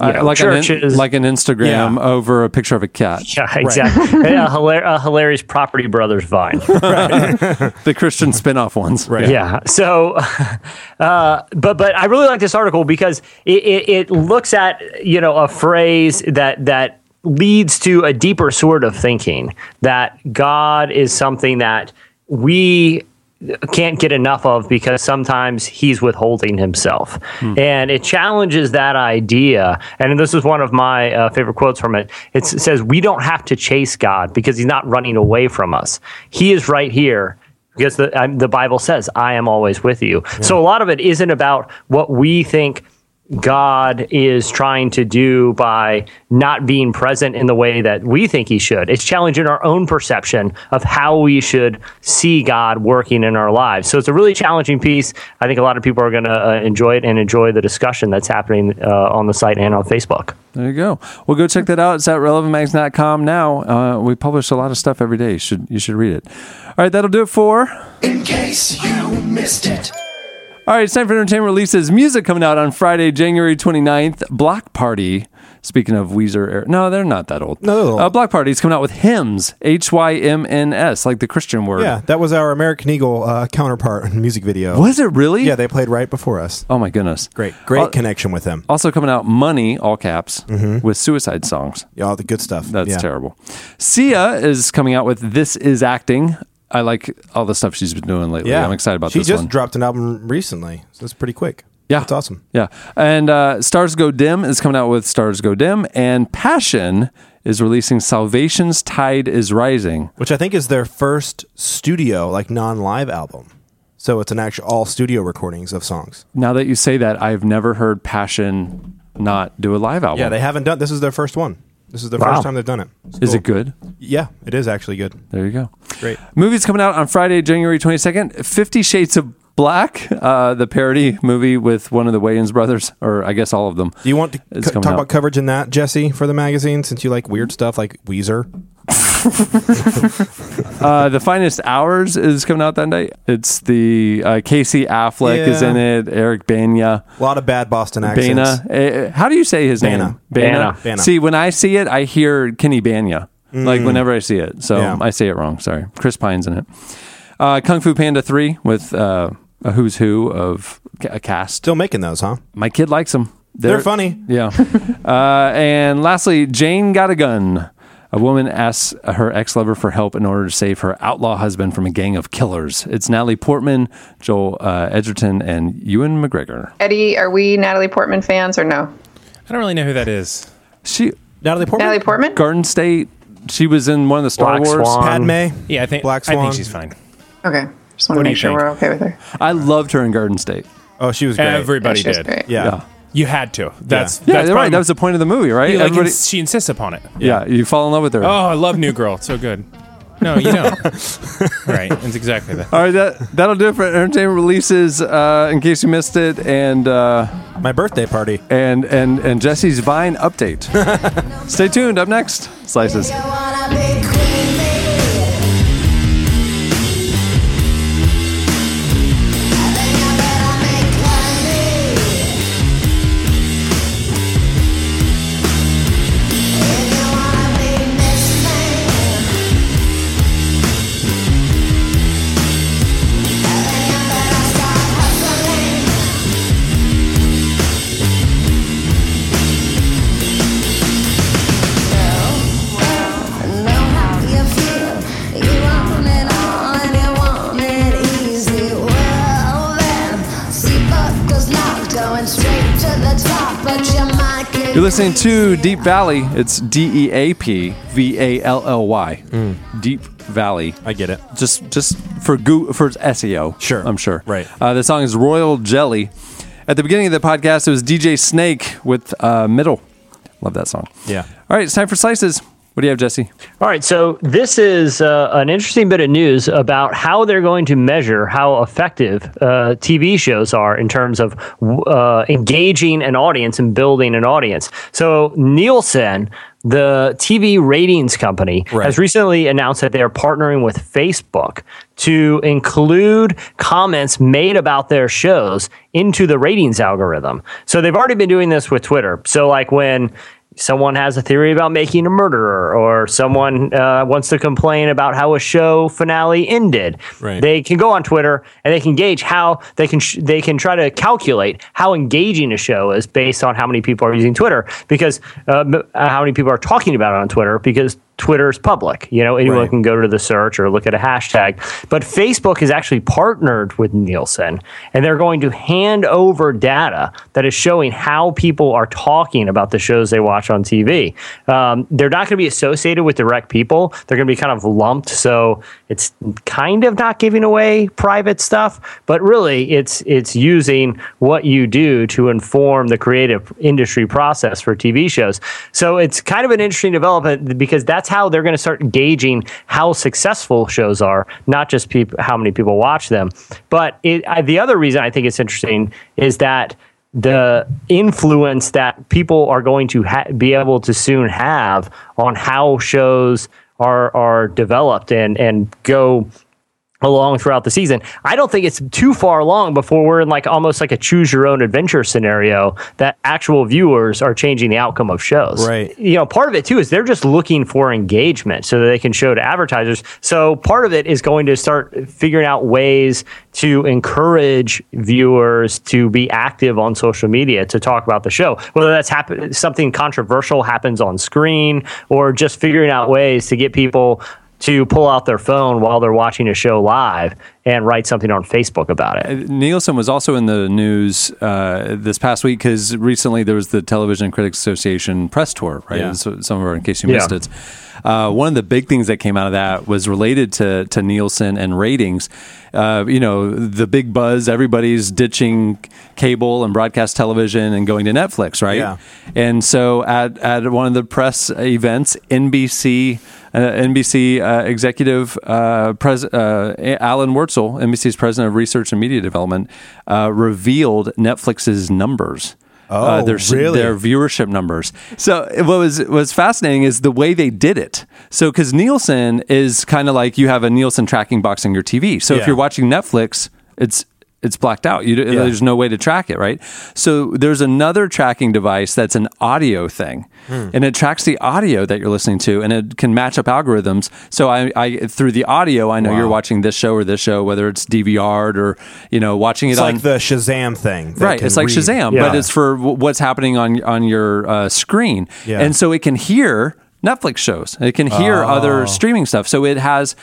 Uh, know, like an churches, in- like an Instagram Yeah. over a picture of a cat. Yeah, exactly. a, hilar- a hilarious Property Brothers vine. The Christian spin-off ones. Right. yeah. So, uh, but but I really like this article because it, it, it looks at you know a phrase that that leads to a deeper sort of thinking that God is something that we can't get enough of because sometimes he's withholding himself. And it challenges that idea. And this is one of my uh, favorite quotes from it. It's, it says we don't have to chase god because he's not running away from us. He is right here because the, um, the bible says i am always with you so a lot of it isn't about what we think God is trying to do by not being present in the way that we think he should. It's challenging our own perception of how we should see God working in our lives. So it's a really challenging piece. I think a lot of people are going to uh, enjoy it and enjoy the discussion that's happening uh, on the site and on Facebook. There you go. Well, go check that out. It's at relevantmagazine.com now. Uh, we publish a lot of stuff every day. You should you should read it. All right, that'll do it for. In case you missed it. All right, it's time for entertainment releases. Music coming out on Friday, January 29th. Bloc Party. Speaking of Weezer, no, they're not that old. No. Uh, Bloc Party's coming out with hymns, H Y M N S, like the Christian word. Yeah, that was our American Eagle uh, counterpart in music video. Was it really? Yeah, they played right before us. Oh my goodness. Great, great Al- connection with them. Also coming out, Money, all caps, with suicide songs. Yeah, all the good stuff. That's yeah. terrible. Sia is coming out with This Is Acting. I like all the stuff she's been doing lately. Yeah, I'm excited about she this just one. dropped an album recently, so it's pretty quick. Yeah. that's awesome. Yeah. And uh, Stars Go Dim is coming out with Stars Go Dim. And Passion is releasing Salvation's Tide is Rising. which I think is their first studio, like non-live album. So it's an actual all studio recordings of songs. Now that you say that, I've never heard Passion not do a live album. Yeah, they haven't done. This is their first one. This is the Wow. first time they've done it. It's Is cool. it good? Yeah, it is actually good. There you go. Great. Movies coming out on Friday, January 22nd. Fifty Shades of Black, uh, the parody movie with one of the Wayans brothers, or I guess all of them. Do you want to co- talk out. about coverage in that, Jesse, for the magazine? Since you like weird stuff like Weezer. Uh, the Finest Hours is coming out that night. It's the uh, Casey Affleck is in it. Eric Bana. A lot of bad Boston accents. Bana. Uh, how do you say his Bana. name? Bana. Bana. Bana. See, when I see it, I hear Kenny Bania. Like whenever I see it, so Yeah. I say it wrong. Sorry. Chris Pine's in it. Uh, Kung Fu Panda three with uh, a who's who of a cast. Still making those, huh? My kid likes them. They're, funny. Yeah. uh, and lastly, Jane got a gun. A woman asks her ex lover for help in order to save her outlaw husband from a gang of killers. It's Natalie Portman, Joel uh, Edgerton, and Ewan McGregor. Eddie, are we Natalie Portman fans or no? I don't really know who that is. She Natalie Portman. Natalie Portman? Garden State. She was in one of the Star Black Wars. Swan. Padme. Yeah, I think Black Swan. I think she's fine. Okay. Just want to make sure think? we're okay with her. I loved her in Garden State. Oh, she was great. Everybody Yeah, she was did. great. yeah. Yeah. You had to. That's Yeah, that's you're right. probably- That was the point of the movie, right? He, like, Everybody- ins- she insists upon it. yeah, you fall in love with her. Oh, I love New Girl. It's so good. No, you don't. right. It's exactly that. All right, that that'll do it for entertainment releases. Uh, in case you missed it, and uh, My birthday party. and and and Jesse's Vine update. Stay tuned. Up next, slices. You're listening to Deap Vally. It's D E A P V A L L Y. Deap Vally. I get it. Just just for for SEO. Sure. I'm sure. Right. Uh, the song is Royal Jelly. At the beginning of the podcast, it was DJ Snake with uh, Middle. Love that song. Yeah. All right, it's time for slices. What do you have, Jesse? All right, so this is uh, an interesting bit of news about how they're going to measure how effective uh, TV shows are in terms of uh, engaging an audience and building an audience. So Nielsen, the TV ratings company, Right. has recently announced that they are partnering with Facebook to include comments made about their shows into the ratings algorithm. So they've already been doing this with Twitter. So like when someone has a theory about making a murderer or someone uh, wants to complain about how a show finale ended Right. they can go on twitter and they can gauge how they can sh- they can try to calculate how engaging a show is based on how many people are using twitter because uh, m- uh, how many people are talking about it on twitter because Twitter's public. You know, anyone Right. can go to the search or look at a hashtag. But Facebook has actually partnered with Nielsen and they're going to hand over data that is showing how people are talking about the shows they watch on TV. Um, they're not going to be associated with direct people, they're going to be kind of lumped. So it's kind of not giving away private stuff, but really it's it's using what you do to inform the creative industry process for TV shows. So it's kind of an interesting development because that's how they're going to start gauging how successful shows are, not just peop- how many people watch them. But it, I, the other reason I think it's interesting is that the influence that people are going to ha- be able to soon have on how shows are are developed and and go along throughout the season. I don't think it's too far along before we're in like almost like a choose your own adventure scenario that actual viewers are changing the outcome of shows. Right. You know, part of it too is they're just looking for engagement so that they can show to advertisers. So part of it is going to start figuring out ways to encourage viewers to be active on social media to talk about the show. Whether that's happen something controversial happens on screen or just figuring out ways to get people to pull out their phone while they're watching a show live and write something on Facebook about it. Nielsen was also in the news uh, this past week because recently there was the Television Critics Association press tour, right? Yeah. So, some of our, in case you Yeah. missed it. Uh, one of the big things that came out of that was related to, to Nielsen and ratings. Uh, you know, the big buzz, everybody's ditching cable and broadcast television and going to Netflix, right? Yeah. And so at, at one of the press events, NBC, uh, NBC uh, executive uh, pres- uh, Alan Wurtzel, NBC's president of research and media development, uh, revealed Netflix's numbers. Uh, Oh, their, really? their viewership numbers. So what was was fascinating is the way they did it. So because Nielsen is kind of like you have a Nielsen tracking box on your TV. So if you're watching Netflix, it's it's blacked out. You, There's no way to track it, right? So there's another tracking device that's an audio thing, Hmm. and it tracks the audio that you're listening to, and it can match up algorithms. So I, I through the audio, I know Wow. you're watching this show or this show, whether it's DVR'd or you know watching it It's on like the Shazam thing. right it's like read. shazam Yeah. but it's for w- what's happening on on your uh, screen Yeah. and so it can hear netflix shows it can hear Oh. other streaming stuff so it has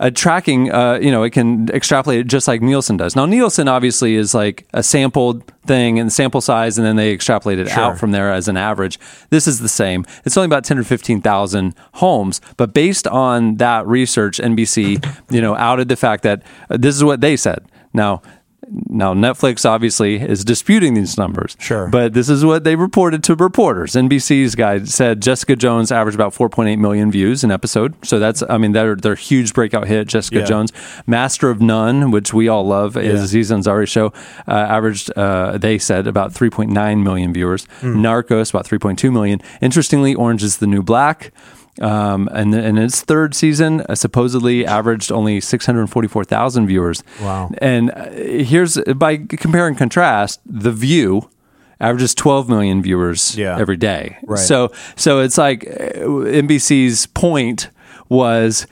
a tracking uh, you know it can extrapolate it just like nielsen does. Now nielsen obviously is like a sampled thing and sample size and then they extrapolate it out from there as an average. This is the same. It's only about 10 or 15000 homes. But based on that research nbc you know outed the fact that uh, this is what they said. Now now, Netflix obviously is disputing these numbers. Sure. But this is what they reported to reporters. NBC's guy said Jessica Jones averaged about 4.8 million views an episode. So that's, I mean, they're, they're huge breakout hit. Jessica Yeah. Jones. Master of None, which we all love, is Yeah. Aziz Ansari show, uh, averaged, uh, they said, about 3.9 million viewers. Hmm. Narcos, about 3.2 million. Interestingly, Orange is the New Black. Um, and in its third season, uh, supposedly averaged only 644,000 viewers. Wow. And uh, here's by compare and contrast, The View averages 12 million viewers Yeah. every day. Right. So so it's like uh, NBC's point was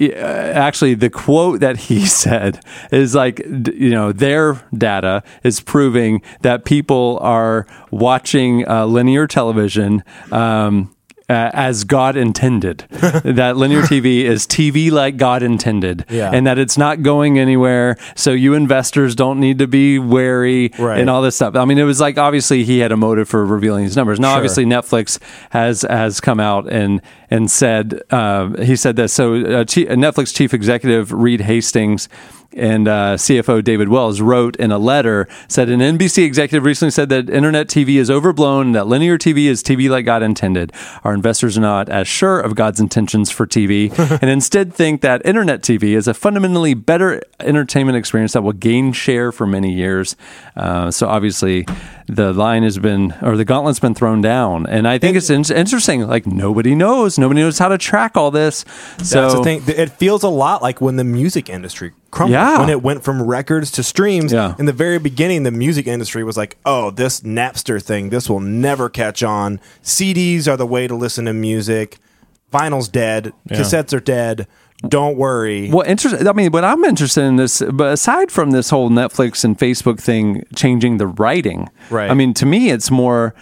uh, actually the quote that he said is like you know their data is proving that people are watching uh, linear television um, uh, as God intended. that linear TV is TV like God intended, Yeah. and that it's not going anywhere. So you investors don't need to be wary Right. and all this stuff. I mean, it was like obviously he had a motive for revealing these numbers. Now, Sure. obviously, Netflix has has come out and and said uh, he said this. So uh, chief, Netflix chief executive Reed Hastings. And uh, CFO David Wells wrote in a letter said an NBC executive recently said that internet TV is overblown, that linear TV is TV like God intended. Our investors are not as sure of God's intentions for TV, and instead think that internet TV is a fundamentally better entertainment experience that will gain share for many years. Uh, so obviously, the line has been or the gauntlet's been thrown down, and I think it's in- interesting. Like nobody knows, nobody knows how to track all this. So That's the thing. It feels a lot like when the music industry crumbled. Yeah. When it went from records to streams. Yeah. In the very beginning, the music industry was like, oh, this Napster thing, this will never catch on. CDs are the way to listen to music. Vinyl's dead. Cassettes are dead. Don't worry. Well, interesting. I mean, what I'm interested in this, but aside from this whole Netflix and Facebook thing changing the writing, Right. I mean, to me, it's more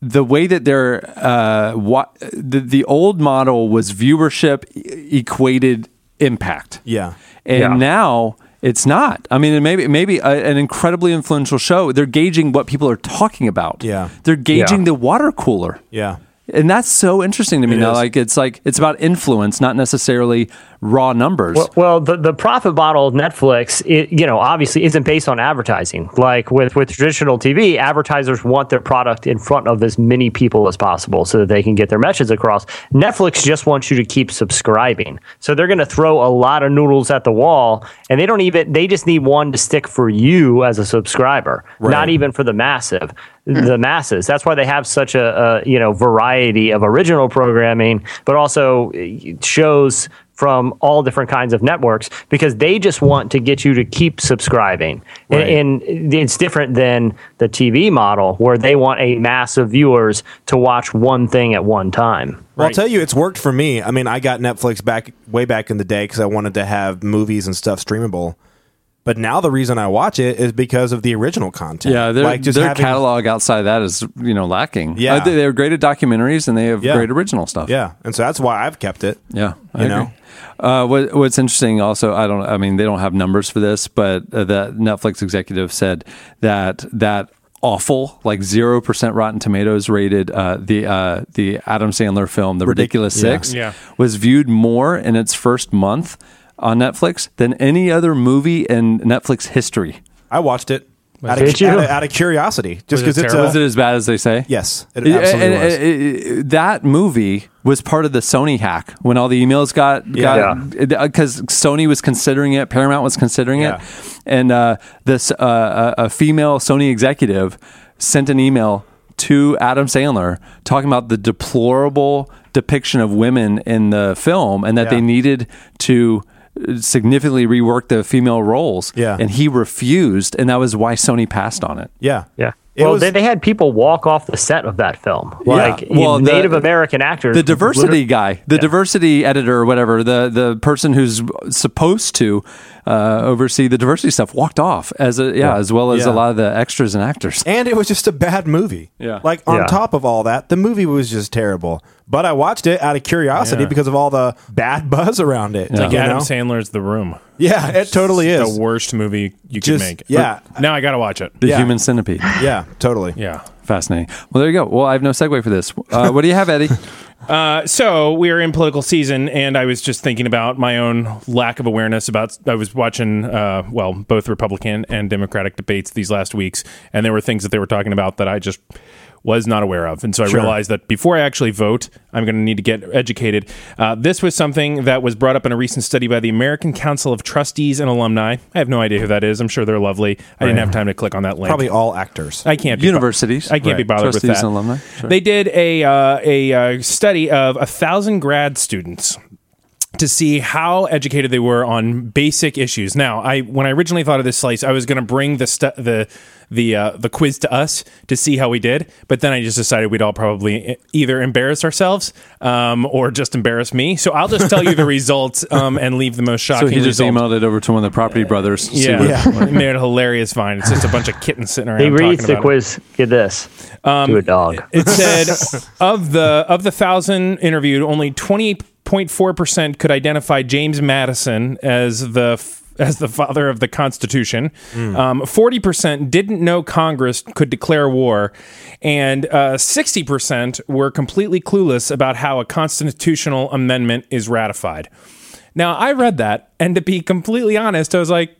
the way that they're uh, what the the old model was viewership e- equated impact. Yeah. and Yeah. now. It's not. I mean, maybe maybe a, an incredibly influential show. They're gauging what people are talking about. Yeah. they're gauging Yeah. the water cooler. Yeah. And that's so interesting to me It now. is. Like it's like it's about influence, not necessarily raw numbers. Well, well, the, the profit model of Netflix, it, you know, obviously isn't based on advertising. Like with, with traditional TV, advertisers want their product in front of as many people as possible so that they can get their message across. Netflix just wants you to keep subscribing. So they're going to throw a lot of noodles at the wall and they don't even, they just need one to stick for you as a subscriber, not even for the massive. The masses. That's why they have such a, a you know variety of original programming, but also uh, shows from all different kinds of networks because they just want to get you to keep subscribing. Right. And, and it's different than the TV model where they want a mass of viewers to watch one thing at one time. Well, I'll tell you, it's worked for me. I mean, I got Netflix back way back in the day because I wanted to have movies and stuff streamable. But now the reason I watch it is because of the original content. Yeah, their, like just their having- catalog outside that is you know lacking. Yeah. Uh, they- they're great at documentaries and they have Yeah. great original stuff. Yeah, and so that's why I've kept it. yeah, I You know? Uh, what, what's interesting also, I don't, I mean, they don't have numbers for this, but uh, the Netflix executive said that that awful, like zero percent Rotten Tomatoes rated uh, the uh, the Adam Sandler film, The Ridiculous yeah. Six, Yeah. was viewed more in its first month on Netflix than any other movie in Netflix history. I watched it out of, out, of, out of curiosity, just Was because it it's a, Was it as bad as they say? yes, it Yeah, absolutely and, was. uh, uh, that movie was part of the Sony hack when all the emails got got because Sony was considering it, Paramount was considering Yeah. it, and uh, this uh, a a female Sony executive sent an email to Adam Sandler talking about the deplorable depiction of women in the film and that Yeah. they needed to significantly reworked the female roles Yeah. and he refused and that was why Sony passed on it yeah, Yeah. It well, was- they, they had people walk off the set of that film. Like Well, the- Native American actors. the diversity guy, the diversity editor or whatever, the the person who's supposed to uh, oversee the diversity stuff walked off as a yeah, as well as Yeah. a lot of the extras and actors. and it was just a bad movie. Yeah. like on Yeah. top of all that, the movie was just terrible. But I watched it out of curiosity Yeah. because of all the bad buzz around it. Like you Adam know? Sandler's The Room. Yeah, it totally is. The worst movie you Just- could make. yeah. But now I got to watch it. The Yeah. human centipede. Yeah, totally. Yeah. Fascinating. Well, there you go. Well, I have no segue for this. Uh, what do you have, Eddie? Uh, so we are in political season, and I was just thinking about my own lack of awareness about. I was watching, uh, well, both Republican and Democratic debates these last weeks, and there were things that they were talking about that I just was not aware of, and so I realized that before I actually vote, I'm going to need to get educated. Uh, this was something that was brought up in a recent study by the American Council of Trustees and Alumni. I have no idea who that is. I'm sure they're lovely. I didn't have time to click on that link. Probably all actors. I can't be bo- Universities. I can't be Right. bothered with Trustees that. and alumni. Sure. They did a uh, a uh, study of a thousand grad students to see how educated they were on basic issues. Now, I when I originally thought of this slice, I was going to bring the stu- the the uh, the quiz to us to see how we did, but then I just decided we'd all probably either embarrass ourselves um, or just embarrass me. So I'll just tell you the results um, and leave the most shocking. So he just result. emailed it over to one of the property brothers. to see Yeah, what- He made a hilarious find. It's just a bunch of kittens sitting around. He reads the about it. quiz. Get this. to a dog. It said of the of the thousand interviewed, only twenty eight point four percent could identify James Madison as the f- as the father of the Constitution. Hmm. Um, forty percent didn't know Congress could declare war, and uh, sixty percent were completely clueless about how a constitutional amendment is ratified. Now, I read that, and to be completely honest, I was like,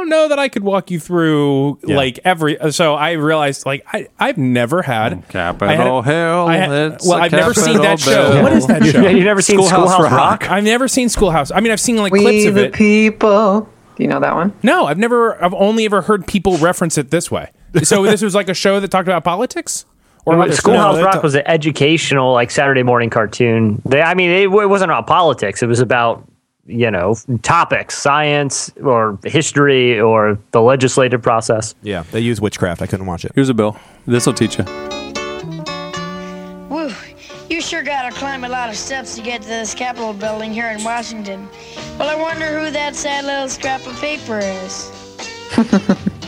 don't know that I could walk you through like every. So I realized, like, I I've never had mm, Capitol I had- Hill, I had- it's well, a I've never seen that Capitol show. Bill. What is that show? You've never seen Schoolhouse Schoolhouse, Rock. Rock? I've never seen Schoolhouse. I mean, I've seen like We clips of the it. people. Do you know that one? no, I've never. I've only ever heard people reference it this way. So this was like a show that talked about politics, or Well, other stuff? Schoolhouse No, Rock it's- was an educational, like Saturday morning cartoon. They, I mean, it, it wasn't about politics. It was about you know topics, science or history or the legislative process. Yeah, they use witchcraft. I couldn't watch it. Here's a bill. This will teach you. Woo, you sure gotta climb a lot of steps to get to this Capitol building here in Washington. Well, I wonder who that sad little scrap of paper is.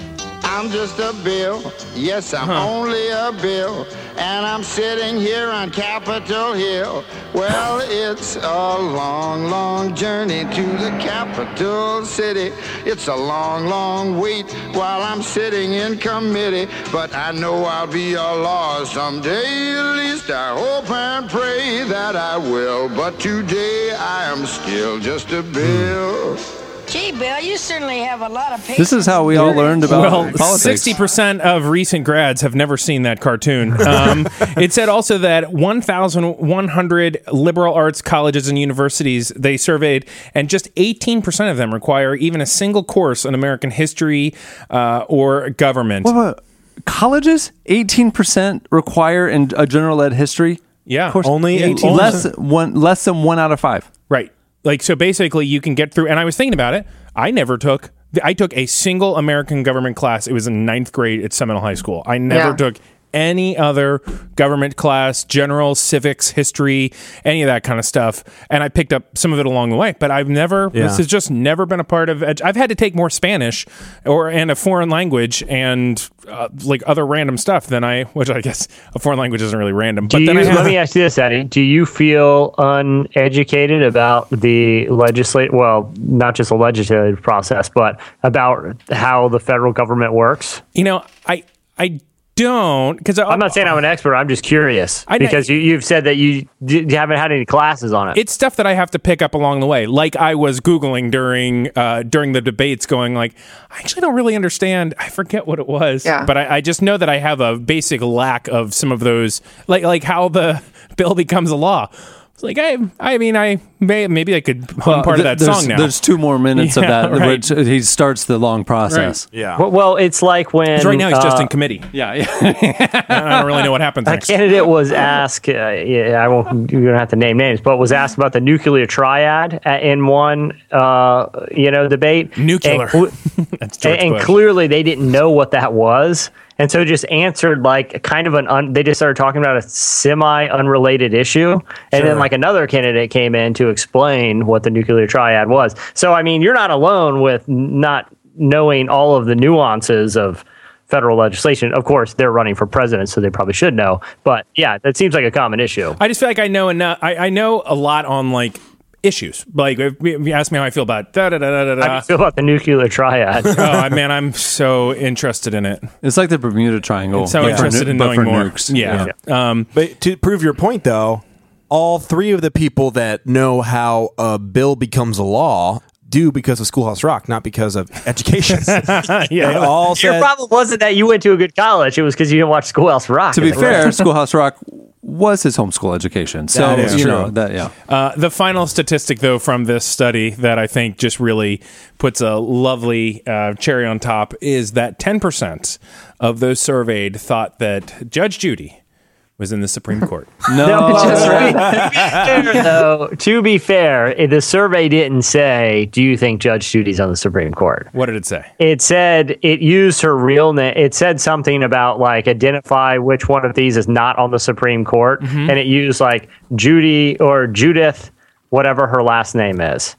I'm just a bill. Yes, I'm only a bill. And I'm sitting here on Capitol Hill. Well, it's a long, long journey to the capital city. It's a long, long wait while I'm sitting in committee. But I know I'll be a law someday. At least I hope and pray that I will. But today I am still just a bill. Hmm. Gee, Bill, you certainly have a lot of patience. This is how we all learned about Well, politics. sixty percent of recent grads have never seen that cartoon. Um, it said also that one thousand one hundred liberal arts colleges and universities they surveyed, and just eighteen percent of them require even a single course in American history uh, or government. What about colleges? Eighteen percent require in a general ed history. Yeah, course, Only 18%? less one less than one out of five. Right. Like so basically you can get through and I was thinking about it. I never took I took a single American government class. It was in ninth grade at Seminole High School. I never Yeah. took any other government class, general civics, history, any of that kind of stuff. And I picked up some of it along the way, but I've never, Yeah. this has just never been a part of, ed- I've had to take more Spanish or, and a foreign language and uh, like other random stuff than I, which I guess a foreign language isn't really random. Do but you, then I have, let me ask you this, Eddie. Do you feel uneducated about the legislate? Well, not just the legislative process, but about how the federal government works? you know, I, I don't, because I'm not saying I'm an expert. I'm just curious I because you, you've said that you, d- you haven't had any classes on it. it's stuff that I have to pick up along the way. Like I was googling during uh, during the debates, going like, I actually don't really understand. I forget what it was, Yeah. but I, I just know that I have a basic lack of some of those, like like how the bill becomes a law. It's like I, I mean, I may, maybe I could hum Well, part of that song now. There's two more minutes of that, right. which he starts the long process. Yeah. well, well, it's like when right now he's just uh, in committee. Yeah, yeah. I don't really know what happens a next. candidate was asked. Uh, yeah, I won't. You don't have to name names, but was asked about the nuclear triad uh, in one, uh, you know, debate. Nuclear. And cl- That's and, and clearly they didn't know what that was and so just answered like kind of an un, they just started talking about a semi unrelated issue. And then like another candidate came in to explain what the nuclear triad was. So i mean you're not alone with not knowing all of the nuances of federal legislation. Of course they're running for president so they probably should know. But yeah that seems like a common issue. I just feel like I know enough. I, I know a lot on like issues. Like if if you ask me how I feel about da da da da da. how do you feel about the nuclear triad oh man, I'm so interested in it. It's like the Bermuda Triangle. So but interested nu- in knowing for more. nukes. Yeah. Um, But to prove your point, though, all three of the people that know how a bill becomes a law do because of Schoolhouse Rock, not because of education. they yeah. all your problem wasn't that you went to a good college it was because you didn't watch schoolhouse rock To be fair, Schoolhouse Rock was his homeschool education. So you true. know that yeah. Uh, the final statistic, though, from this study that I think just really puts a lovely uh, cherry on top is that 10% of those surveyed thought that Judge Judy was in the Supreme Court. No, No, to be fair, though, to be fair, the survey didn't say, "Do you think Judge Judy's on the Supreme Court?" What did it say? It said it used her real name. It said something about like identify which one of these is not on the Supreme Court, Mm-hmm. and it used like Judy or Judith, whatever her last name is.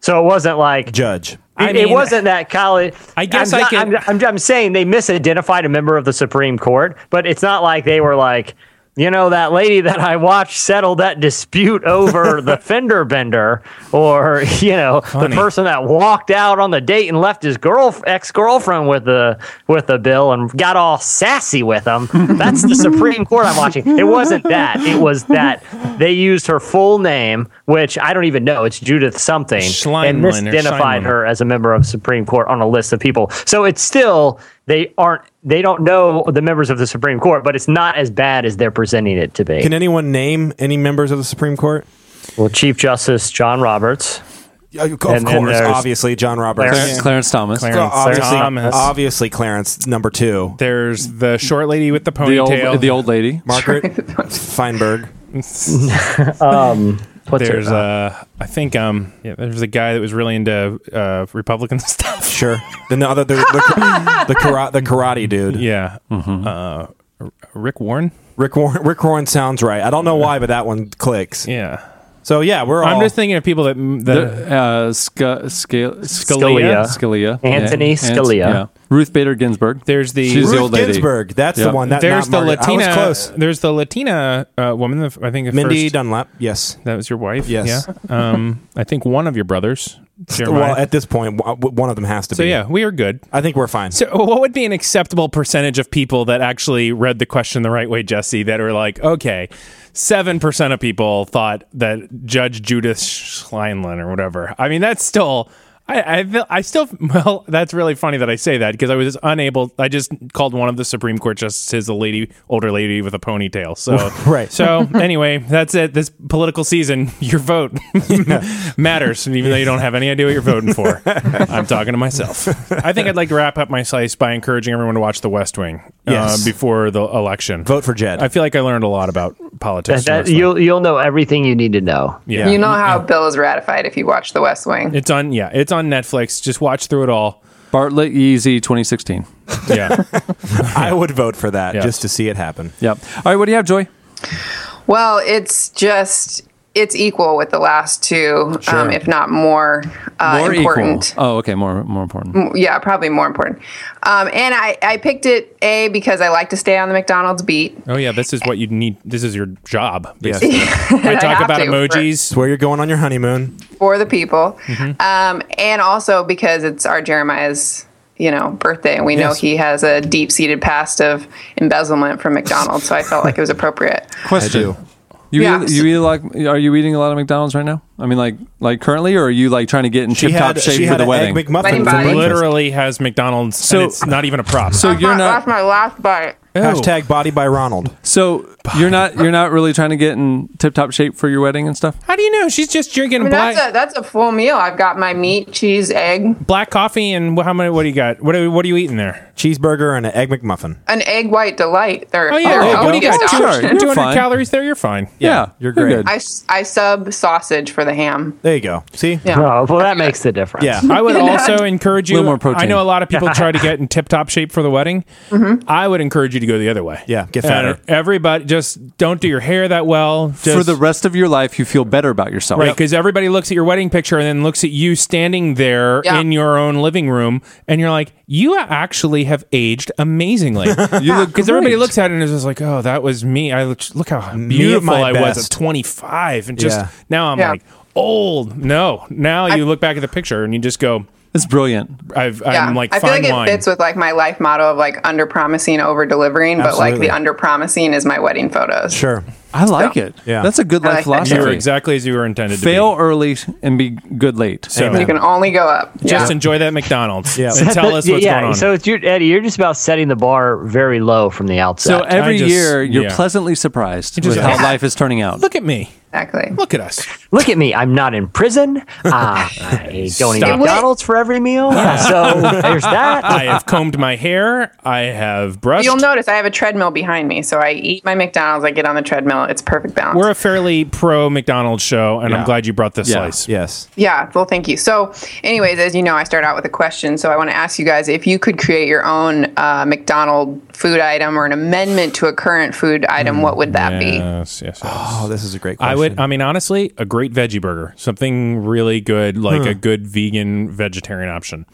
So it wasn't like Judge. I it, it wasn't that college. I guess I'm, I can- I'm, I'm, I'm saying they misidentified a member of the Supreme Court, but it's not like they were like, you know, that lady that I watched settle that dispute over the fender bender, or you know, Funny. the person that walked out on the date and left his girl ex girlfriend with the with the bill and got all sassy with him. That's the Supreme Court I'm watching. It wasn't that. It was that they used her full name, which I don't even know. It's Judith something, and Schleinman or misidentified her as a member of Supreme Court on a list of people. So it's still they aren't they don't know the members of the Supreme Court, but it's not as bad as they're presenting it to be. Can anyone name any members of the Supreme Court? well, Chief Justice John Roberts. Of And course, then obviously, John Roberts. Clarence- Clarence Thomas. Clarence obviously, Thomas. obviously, Clarence number two. There's the short lady with the The ponytail. old, the old lady. Margaret Feinberg. Um, What's there's her, uh, I think um, yeah, there's a guy that was really into uh, Republican stuff. Sure. Then the other, the, the, the, karate, the karate dude. Yeah, Mm-hmm. uh, Rick Warren. Rick Warren, Rick Warren sounds right. I don't know why, but that one clicks. Yeah, So yeah, we're all. I'm just thinking of people that that The, uh, Sca- Sca- Scalia. Scalia. Anthony Yeah. Scalia. Ruth Bader Ginsburg. There's the She's the Ruth old lady. Ginsburg. That's Yeah. the one. That there's the Margaret. Latina. I was close. There's the Latina uh, woman. the- I think the Mindy first, Dunlap. Yes. that was your wife. Yes. Yeah. Um, I think one of your brothers. Jeremiah. Well, at this one of them has to so be. So yeah, we are good. I think we're fine. So, what would be an acceptable percentage of people that actually read the question the right way, Jesse? That are like, okay, seven percent of people thought that Judge Judith Schleinlin or whatever. I mean, that's still. I, I feel I still well. That's really funny that I say that because I was unable. I just called one of the Supreme Court justices a lady, older lady with a ponytail. So Right. So anyway, that's it. This political season, your vote matters, even though you don't have any idea what you're voting for. I'm talking to myself. I think I'd like to wrap up my slice by encouraging everyone to watch The West Wing Yes. uh, before the election. Vote for Jed. I feel like I learned a lot about politics. that, and wrestling. you'll you'll know everything you need to know. yeah. You know how a bill is ratified if you watch The West Wing. it's on. Yeah, it's on Netflix. Just watch through it all. Bartlet Yeezy 2016. Yeah. I would vote for that Yeah. just to see it happen. Yep. All right, what do you have, Joy? Well, it's just it's equal with the last two, Sure. um, if not more, uh, more important. equal. Oh, okay, more more important. Yeah, probably more important. Um, and I, I picked it A because I like to stay on the McDonald's beat. Oh yeah, this is what you need. This is your job. Yes. Basically. I I talk have about to for- emojis. Where you're going on your honeymoon. for the people, Mm-hmm. um, and also because it's our Jeremiah's you know birthday, and we know he has a deep seated past of embezzlement from McDonald's. So I felt like it was appropriate. Question. You Yeah. eat, you eat like are you eating a lot of McDonald's right now? I mean, like like currently, or are you like trying to get in She tip top had shape she for had the an wedding? egg McMuffin Wedding for bite. breakfast. Literally has McDonald's, So- and it's not even a prop. so you're My- not that's my last bite. Oh. Hashtag body by Ronald. so you're not you're not really trying to get in tip top shape for your wedding and stuff. How do you know? She's just drinking I mean, black that's a that's a full meal. I've got my meat, cheese, egg, black coffee and wh- how many? What do you got? What are, what are you eating there? Cheeseburger and an egg McMuffin. an egg white delight. They're, Oh yeah, they're There what do you got? options. Sure, you're 200 fine. calories there. You're fine. Yeah, you're great. good. I, s- I sub sausage for the ham. There you go. See? Yeah. Oh, well, that makes the difference. Yeah. I would also encourage you. Little more protein. I know a lot of people try to get in tip top shape for the wedding. Mm-hmm. I would encourage you to go the other way. Yeah, get And fatter. everybody, just don't do your hair that well. for the rest of your life, you feel better about yourself. Right, because everybody looks at your wedding picture and then looks at you standing there Yeah. in your own living room, and you're like, you actually have aged amazingly. You look Because everybody looks at it and is just like, oh, that was me. I look, look how beautiful my I was at 25, and just Yeah. now I'm Yeah. like old. No, now you look back at the picture and you just go, It's brilliant. I've, Yeah, I'm like I feel fine like it wine. fits with like my life motto of like under promising, over delivering. But like the under promising is my wedding photos. Sure. I like it. Yeah. That's a good I life like philosophy. you were exactly as you were intended Fail to early and be good late. So Amen. You can only go up. Just yeah. enjoy that McDonald's Yeah. and tell us what's yeah, going on. So it's your, Eddie, you're just about setting the bar very low from the outside. So every just- year, you're yeah. pleasantly surprised just- with how life is turning out. look at me. Exactly. Look at us. Look at me. I'm not in prison. I don't eat Stop. McDonald's for every meal. So there's that. I have combed my hair. I have brushed. You'll notice I have a treadmill behind me, so I eat my McDonald's. I get on the treadmill. It's perfect balance. We're a fairly pro McDonald's show, and I'm glad you brought this Yeah. slice. Yes. Yeah, well, thank you. So, anyways, as you know, I start out with a question. So, I want to ask you guys if you could create your own uh, McDonald food item or an amendment to a current food item, what would that be? Yes, yes, yes. Oh, this is a great question. I would. I mean, honestly, a great veggie burger, something really good, like hmm. a good vegan vegetarian option.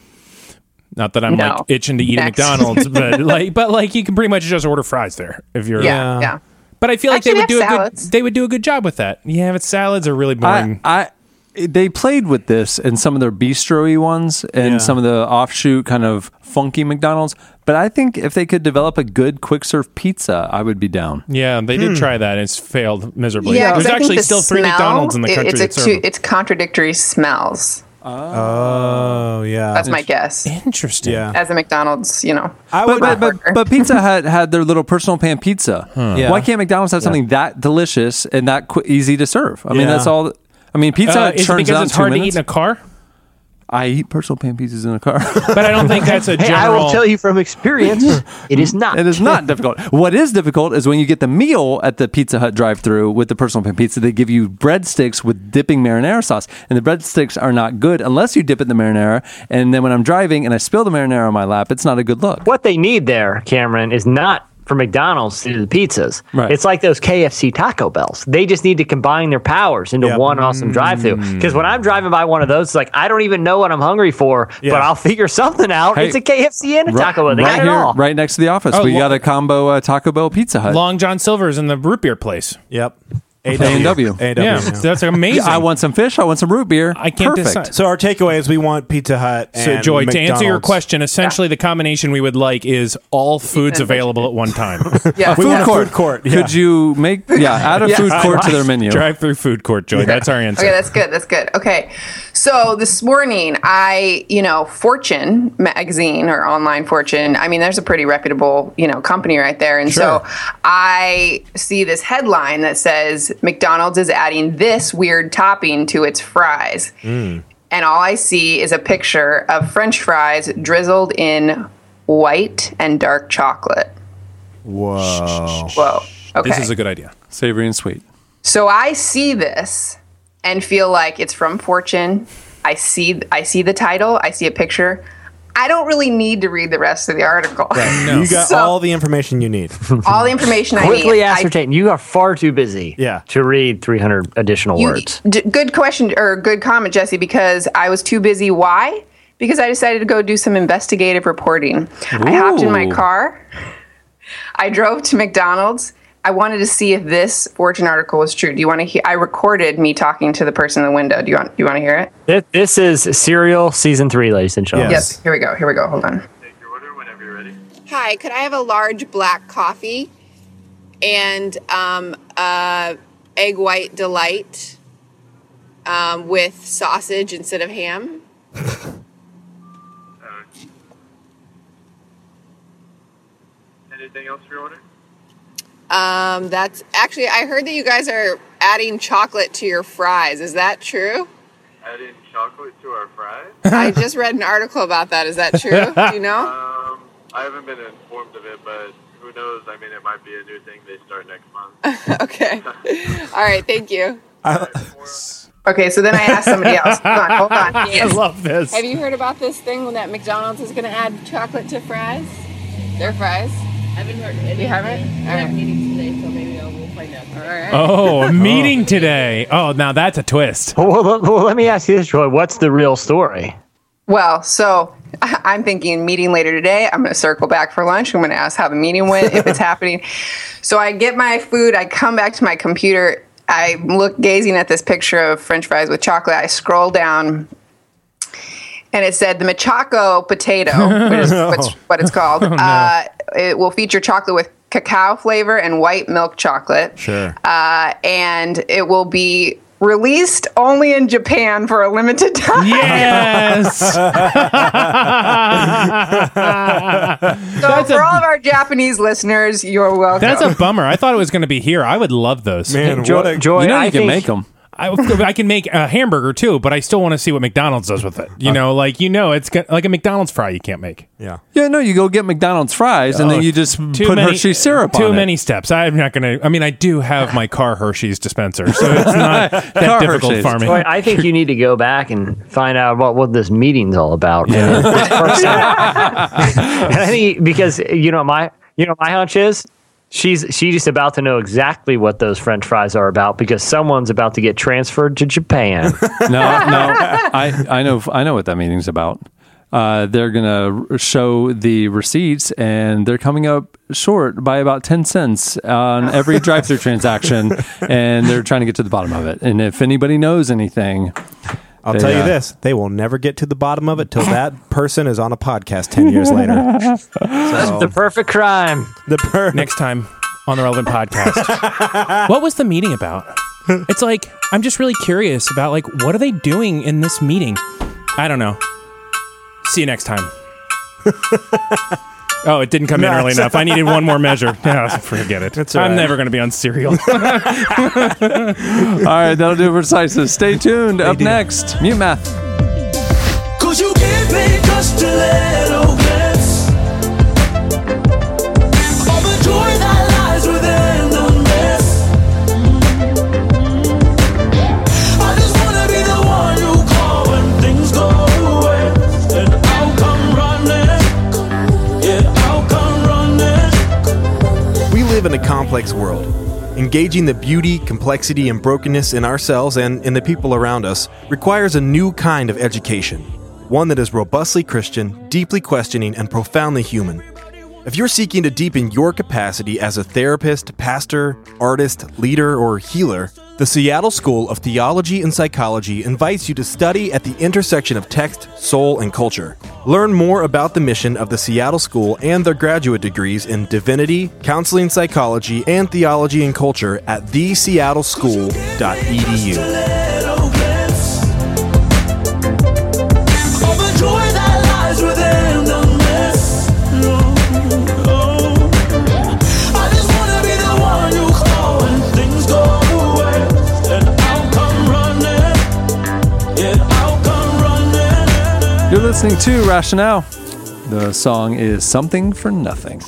Not that I'm No. like itching to eat at McDonald's, but like, but like you can pretty much just order fries there if you're. Yeah, yeah. But I feel like Actually, they would they do a good. They would do a good job with that. Yeah, but salads are really boring. I, I, they played with this in some of their bistro-y ones and Yeah. some of the offshoot kind of funky McDonald's. But I think if they could develop a good quick serve pizza, I would be down. yeah, they did hmm. try that. and It's failed miserably. Yeah, 'cause there's I think actually the still three smell, McDonald's in the country It's, a two, it's contradictory smells. Oh, yeah. That's my guess. Interesting. yeah. As a McDonald's, you know. I But would. but, but, burger. but Pizza Hut had their little personal pan pizza. Hmm. Yeah. Why can't McDonald's have something that delicious and that qu- easy to serve? I mean, that's all. I mean, Pizza Uh, Hut is it churns because out it's hard two to eat in a car? I eat personal pan pizzas in a car. But I don't think that's a Hey. I will tell you from experience, it is not. It is not difficult. What is difficult is when you get the meal at the Pizza Hut drive-through with the personal pan pizza. They give you breadsticks with dipping marinara sauce, and the breadsticks are not good unless you dip it in the marinara. And then when I'm driving and I spill the marinara on my lap, it's not a good look. What they need there, Cameron, is not for McDonald's to do the pizzas. Right. It's like those KFC Taco Bells. They just need to combine their powers into Yep. one awesome drive-through. Because when I'm driving by one of those, it's like I don't even know what I'm hungry for, Yeah. but I'll figure something out. Hey, it's a KFC and a Taco Bell. They right got it here, all. right next to the office. Oh, we lo- got a combo uh, Taco Bell Pizza Hut. Long John Silver's in the root beer place. Yep. A&W. A&W. Yeah, that's amazing. I want some fish. I want some root beer. I can't Perfect. decide. So our takeaway is we want Pizza Hut. So, and Joy, to answer your question, essentially the combination we would like is all foods available at one time. Yeah. We Food want a court. food court. Yeah. Could you make yeah add a food court to their menu? Drive through food court, Joy. That's our answer. Okay, that's good. That's good. Okay. So this morning, I, you know, Fortune magazine or online Fortune, I mean, there's a pretty reputable, you know, company right there. And so I see this headline that says McDonald's is adding this weird topping to its fries. Hmm. And all I see is a picture of French fries drizzled in white and dark chocolate. Whoa. Whoa. Okay. This is a good idea. Savory and sweet. So I see this and feel like it's from Fortune. I see I see the title, I see a picture. I don't really need to read the rest of the article. You got So- all the information you need. all the information I Quickly need. I- ascertain. you are far too busy Yeah. to read 300 additional You- words. d- good question or good comment, Jesse, because I was too busy. Why? Because I decided to go do some investigative reporting. I hopped in my car. I drove to McDonald's. I wanted to see if this Fortune article was true. Do you want to hear? I recorded me talking to the person in the window. Do you want? Do you want to hear it? This, this is Serial Season 3, ladies and gentlemen. Yes. Yes. Here we go. Here we go. Hold on. Take your order whenever you're ready. Hi, could I have a large black coffee and um, uh, egg white delight um, with sausage instead of ham? Anything else for your order? Um, that's actually, I heard that you guys are adding chocolate to your fries. Is that true? Adding chocolate to our fries? I just read an article about that. Is that true? Do you know? Um, I haven't been informed of it, but who knows? I mean, it might be a new thing they start next month. okay. All right. Thank you. Okay. So then I asked somebody else. Hold on. Hold on. I love this. Have you heard about this thing that McDonald's is going to add chocolate to fries? Their fries? I haven't heard. anything. You haven't? All right. meeting today, so maybe we'll find out. All right. Oh, a oh. meeting today. Oh, now that's a twist. Well, well, well, let me ask you this, Troy. What's the real story? Well, so I'm thinking meeting later today. I'm going to circle back for lunch. I'm going to ask how the meeting went, if it's happening. So I get my food. I come back to my computer. I look gazing at this picture of French fries with chocolate. I scroll down, and it said the McChoco potato, which is what's, what it's called. uh, it will feature chocolate with cacao flavor and white milk chocolate. Sure. Uh, and it will be released only in Japan for a limited time. Yes. So for all of our Japanese listeners, you're welcome. That's a bummer. I thought it was going to be here. I would love those. Man, Joy, what a Joy, you know I you can think- make them. I, I can make a hamburger too, but I still want to see what McDonald's does with it. You uh, know, like you know, it's got, like a McDonald's fry you can't make. yeah. Yeah, no, you go get McDonald's fries and then you just Too put many, Hershey syrup Too on many it. steps. I'm not gonna. I mean, I do have my car Hershey's dispenser, so it's not that Car difficult Hershey's. for me. Troy, I think you need to go back and find out what, what this meeting's all about. and I think because you know my you know my hunch is she's she's about to know exactly what those French fries are about because someone's about to get transferred to Japan. no, no, I, I know, I know what that meeting's about. Uh, they're gonna show the receipts, and they're coming up short by about ten cents on every drive-through transaction, and they're trying to get to the bottom of it. And if anybody knows anything, I'll They, tell you uh, this: they will never get to the bottom of it till that person is on a podcast ten years later. the perfect crime. The per- Next time on the relevant podcast, what was the meeting about? It's like I'm just really curious about like what are they doing in this meeting? I don't know. See you next time. Oh, it didn't come in early enough. I needed one more measure. Yeah, forget it. That's all I'm right. never going to be on cereal. all right, that'll do it for Cisis. Stay tuned. Up next, mute math. Cause you give me just a little live in a complex world. Engaging the beauty, complexity, and brokenness in ourselves and in the people around us requires a new kind of education. One that is robustly Christian, deeply questioning, and profoundly human. If you're seeking to deepen your capacity as a therapist, pastor, artist, leader, or healer, the Seattle School of Theology and Psychology invites you to study at the intersection of text, soul, and culture. Learn more about the mission of the Seattle School and their graduate degrees in divinity, counseling psychology, and theology and culture at theseattleschool.edu. You're listening to Rationale. The song is Something for Nothing.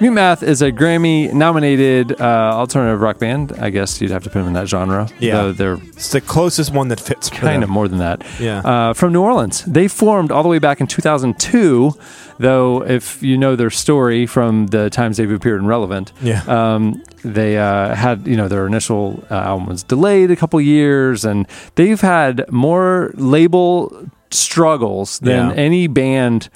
Mute Math is a Grammy nominated uh, alternative rock band. I guess you'd have to put them in that genre. Yeah. They're It's the closest one that fits. kind of more than that. Yeah. Uh, from New Orleans. They formed all the way back in 2002, though, if you know their story from the times they've appeared in Relevant, Yeah. um, they uh, had, you know, their initial uh, album was delayed a couple years, and they've had more label struggles than Yeah. any band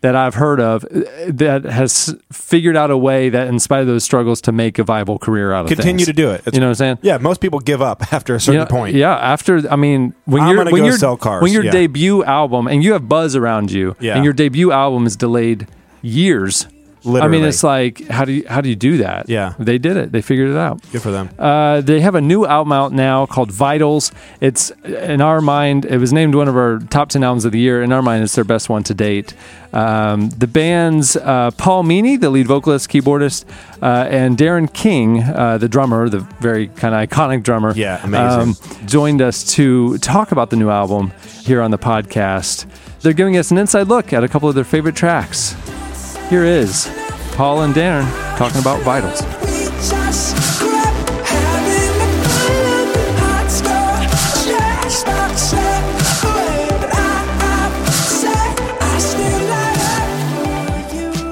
that I've heard of uh, that has figured out a way that, in spite of those struggles, to make a viable career out of it. Continue things. to do it. It's- You know what I'm saying? Yeah, most people give up after a certain yeah, point. Yeah, after I mean, when I'm you're when you're sell cars, when your yeah. debut album and you have buzz around you, Yeah. and your debut album is delayed years. I mean, it's like how do you how do you do that? Yeah. they did it. They figured it out. Good for them. Uh, they have a new album out now called Vitals. It's in our mind, it was named one of our top ten albums of the year. In our mind, it's their best one to date. Um, the band's uh, Paul Meany, the lead vocalist, keyboardist, uh, and Darren King, uh, the drummer, the very kind of iconic drummer. um, Yeah, amazing. joined us to talk about the new album here on the podcast. They're giving us an inside look at a couple of their favorite tracks. Here is Paul and Darren talking about Vitals.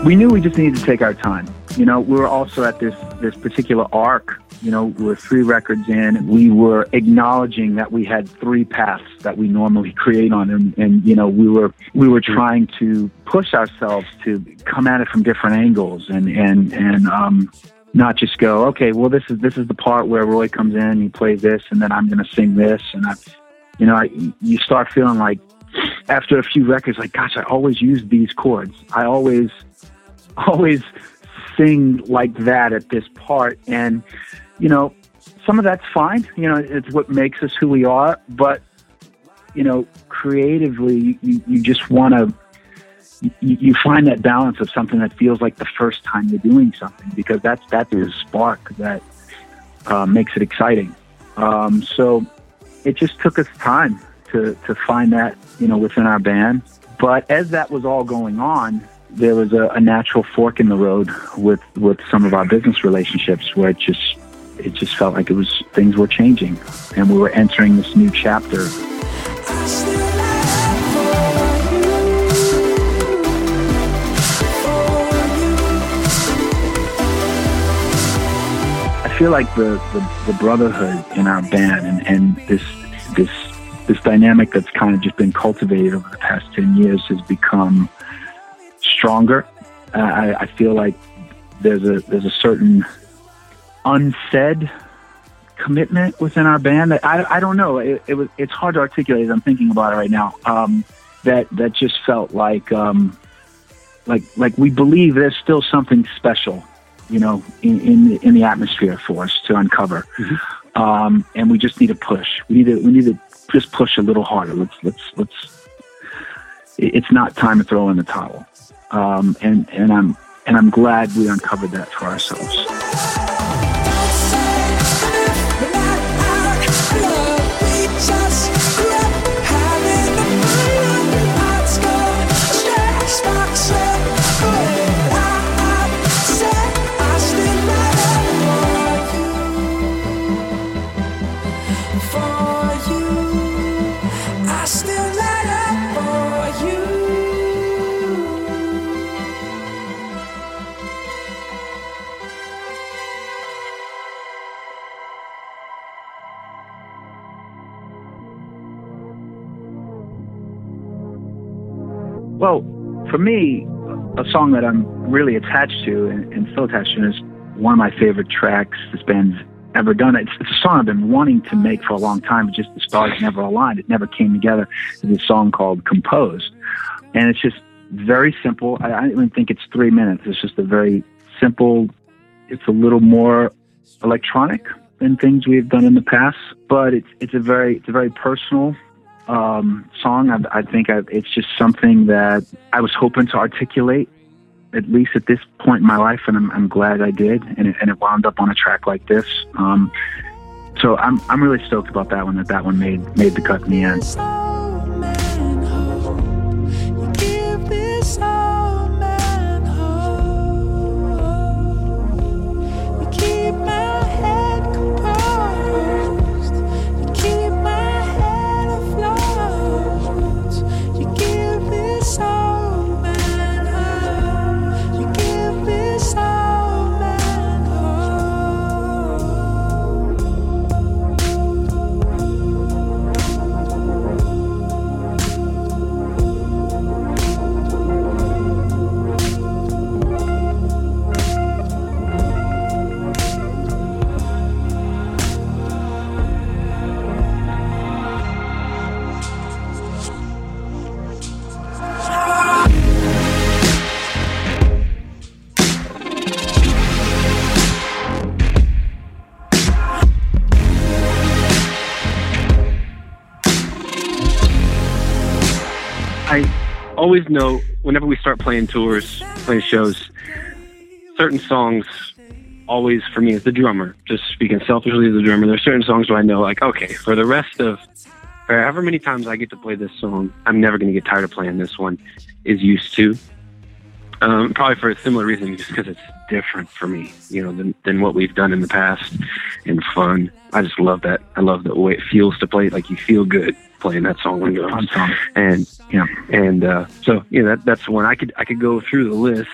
we knew we just needed to take our time. You know, we were also at this this particular arc. You know, we're three records in. We were acknowledging that we had three paths that we normally create on, and, and you know, we were we were trying to push ourselves to come at it from different angles, and and and um, not just go, okay, well, this is this is the part where Roy comes in, he plays this, and then I'm going to sing this, and I, you know, I, you start feeling like after a few records, like, gosh, I always use these chords. I always always sing like that at this part and you know some of that's fine. You know it's what makes us who we are. But you know creatively you, you just want to you, find that balance of something that feels like the first time you're doing something because that's that's the spark that uh, makes it exciting. Um, so it just took us time to to find that you know within our band. But as that was all going on there was a, a natural fork in the road with with some of our business relationships where it just it just felt like it was things were changing and we were entering this new chapter I feel like the, the, the brotherhood in our band and, and this this this dynamic that's kind of just been cultivated over the past ten years has become stronger. Uh, I, I feel like there's a there's a certain unsaid commitment within our band that I, I don't know. It, it was it's hard to articulate. as I'm thinking about it right now. Um, that that just felt like um, like like we believe there's still something special, you know, in in the, in the atmosphere for us to uncover. Um, and we just need to push. We need to we need to just push a little harder. Let's let's let's. It's not time to throw in the towel. Um, and and I'm and I'm glad we uncovered that for ourselves. Well, for me, a song that I'm really attached to and, and still attached to is one of my favorite tracks this band's ever done. It's, it's a song I've been wanting to make for a long time, but just the stars never aligned. It never came together. It's a song called Compose. And it's just very simple. I, I don't even think it's three minutes. It's just a very simple, it's a little more electronic than things we've done in the past, but it's, it's a very, it's a very personal um, song. I, I think I, it's just something that I was hoping to articulate, at least at this point in my life, and I'm, I'm glad I did. And it, and it wound up on a track like this. Um, so I'm I'm really stoked about that one. That that one made made the cut in the end. Always know whenever we start playing tours, playing shows, certain songs always for me as the drummer, just speaking selfishly as the drummer, there's certain songs where I know like, okay, for the rest of for however many times I get to play this song, I'm never gonna get tired of playing this one is used to. Um, probably for a similar reason, just because it's different for me, you know, than, than what we've done in the past and fun. I just love that. I love the way it feels to play. Like you feel good playing that song when on drums. And yeah, and uh, so you know that that's one I could I could go through the list,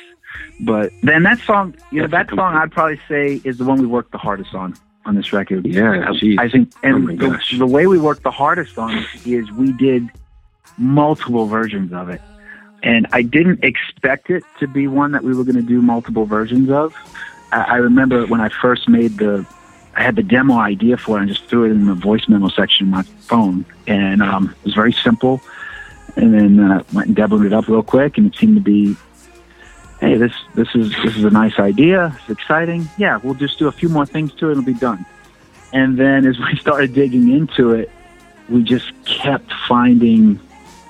but Then that song, you know, that song I'd probably say is the one we worked the hardest on on this record. Yeah, I, geez. I think, Oh and my the, gosh. the way we worked the hardest on it is we did multiple versions of it, and I didn't expect it to be one that we were going to do multiple versions of. I, I remember when I first made the, I had the demo idea for it and just threw it in the voice memo section of my phone, and um, it was very simple. And then uh, went and demoed it up real quick, and it seemed to be hey, this this is this is a nice idea. It's exciting. Yeah, we'll just do a few more things to it it'll be done. And then as we started digging into it, we just kept finding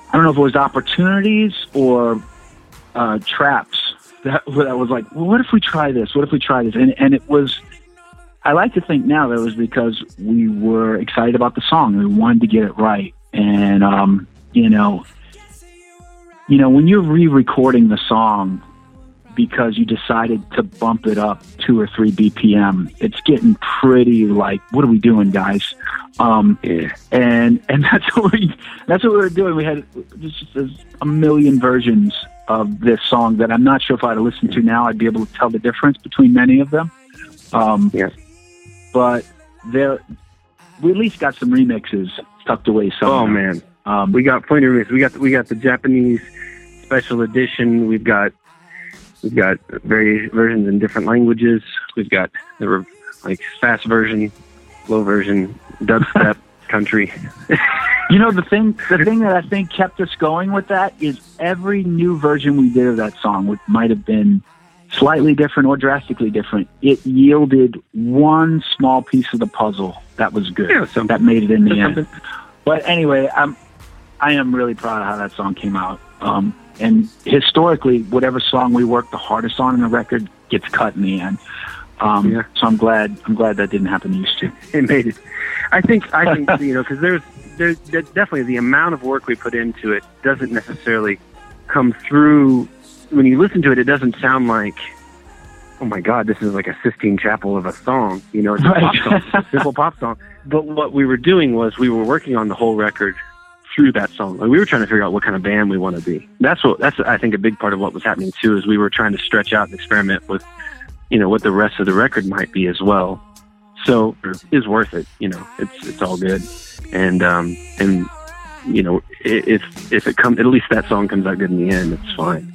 I don't know if it was opportunities or uh, traps that that was like, well, what if we try this? What if we try this? And and it was. I like to think now that it was because we were excited about the song and we wanted to get it right. And um, you know, you know, when you're re-recording the song because you decided to bump it up two or three BPM, it's getting pretty like, what are we doing, guys? Um, and and that's what we that's what we were doing. We had just a million versions of this song that I'm not sure if I'd have listened to now, I'd be able to tell the difference between many of them. Um, yeah. But there, we at least got some remixes tucked away somewhere. Oh man, um, we got plenty of remixes. We got we got the Japanese special edition. We've got we've got various versions in different languages. We've got the re- like fast version, slow version, dubstep, country. You know the thing the thing that I think kept us going with that is every new version we did of that song, which might have been slightly different or drastically different, it yielded one small piece of the puzzle that was good. Yeah, that made it in the end. But anyway, I'm I am really proud of how that song came out. Um, and historically, whatever song we worked the hardest on in the record gets cut in the end. Um, So I'm glad I'm glad that didn't happen to used to. it made it. I think I think you know because there's there's definitely the amount of work we put into it doesn't necessarily come through when you listen to it. It doesn't sound like oh my god, this is like a Sistine Chapel of a song. You know, it's a pop song, a simple pop song. But what we were doing was we were working on the whole record through that song. Like we were trying to figure out what kind of band we want to be. That's what that's I think a big part of what was happening too is we were trying to stretch out and experiment with you know what the rest of the record might be as well. So is worth it. You know, it's it's all good, and um and you know if if it comes at least that song comes out good in the end, it's fine.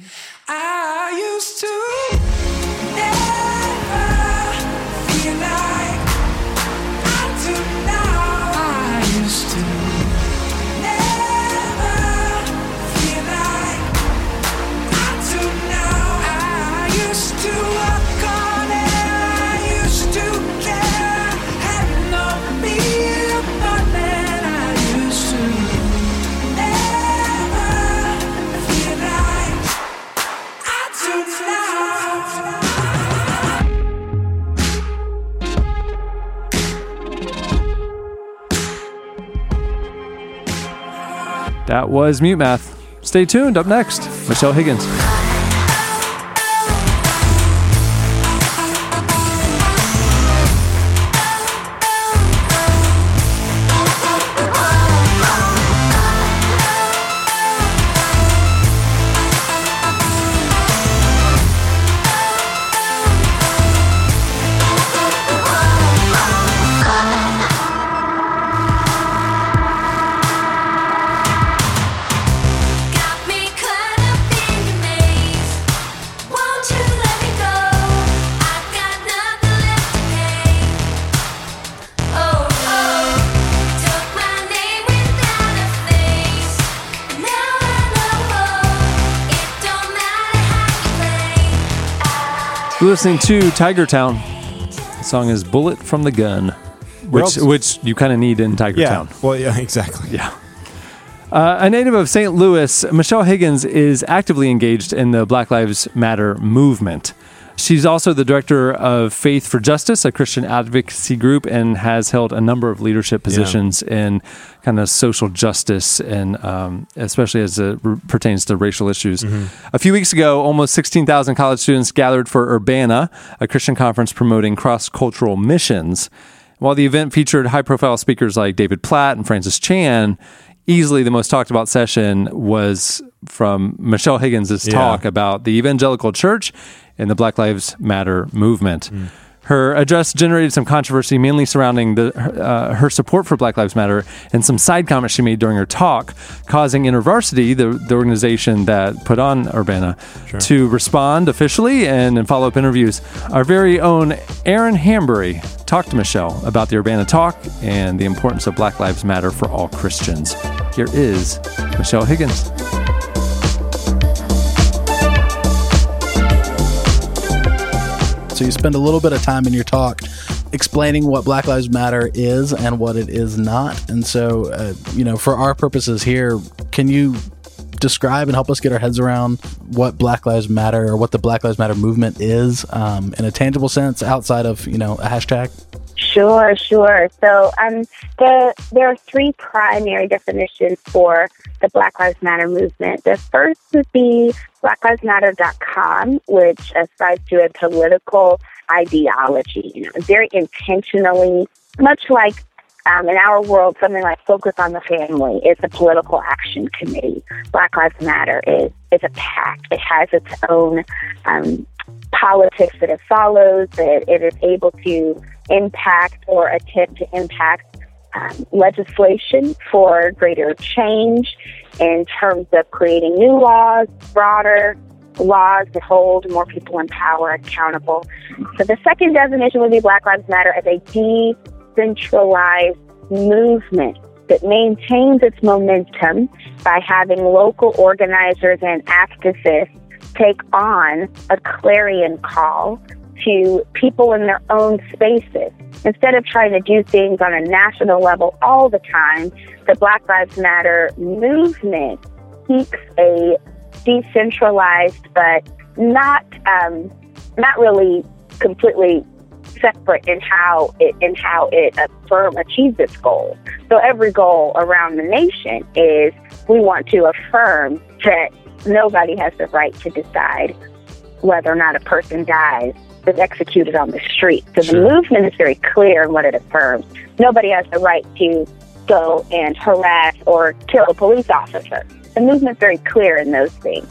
That was Mute Math. Stay tuned. Up next, Michelle Higgins. You're listening to Tiger Town. The song is "Bullet from the Gun," which which you kind of need in Tiger Yeah. Town. Well, yeah, exactly. Yeah. Uh, a native of St. Louis, Michelle Higgins is actively engaged in the Black Lives Matter movement. She's also the director of Faith for Justice, a Christian advocacy group, and has held a number of leadership positions in kind of social justice and um, especially as it r- pertains to racial issues. A few weeks ago, almost 16,000 college students gathered for Urbana, a Christian conference promoting cross cultural missions. While the event featured high profile speakers like David Platt and Francis Chan, easily the most talked about session was from Michelle Higgins' Yeah. talk about the evangelical church and the Black Lives Matter movement. Her address generated some controversy, mainly surrounding the, uh, her support for Black Lives Matter and some side comments she made during her talk, causing InterVarsity, the, the organization that put on Urbana, to respond officially and in follow up interviews. Our very own Aaron Hanbury talked to Michelle about the Urbana talk and the importance of Black Lives Matter for all Christians. Here is Michelle Higgins. So you spend a little bit of time in your talk explaining what Black Lives Matter is and what it is not. And so, uh, you know, for our purposes here, can you describe and help us get our heads around what Black Lives Matter or what the Black Lives Matter movement is um, in a tangible sense outside of, you know, a hashtag? Sure, sure. So um, the, there are three primary definitions for the Black Lives Matter movement. The first would be blacklivesmatter.com, which ascribes to a political ideology, you know, very intentionally, much like um, in our world, something like Focus on the Family is a political action committee. Black Lives Matter is, is a PAC. It has its own um, politics that it follows, that it is able to impact or attempt to impact um, legislation for greater change in terms of creating new laws, broader laws that hold more people in power accountable. So the second definition would be Black Lives Matter as a decentralized movement that maintains its momentum by having local organizers and activists take on a clarion call to people in their own spaces. Instead of trying to do things on a national level all the time, the Black Lives Matter movement keeps a decentralized but not um, not really completely separate in how it in how it affirm achieves its goal. So every goal around the nation is we want to affirm that nobody has the right to decide whether or not a person dies is executed on the street. So the movement is very clear in what it affirms. Nobody has the right to go and harass or kill a police officer. The movement's very clear in those things.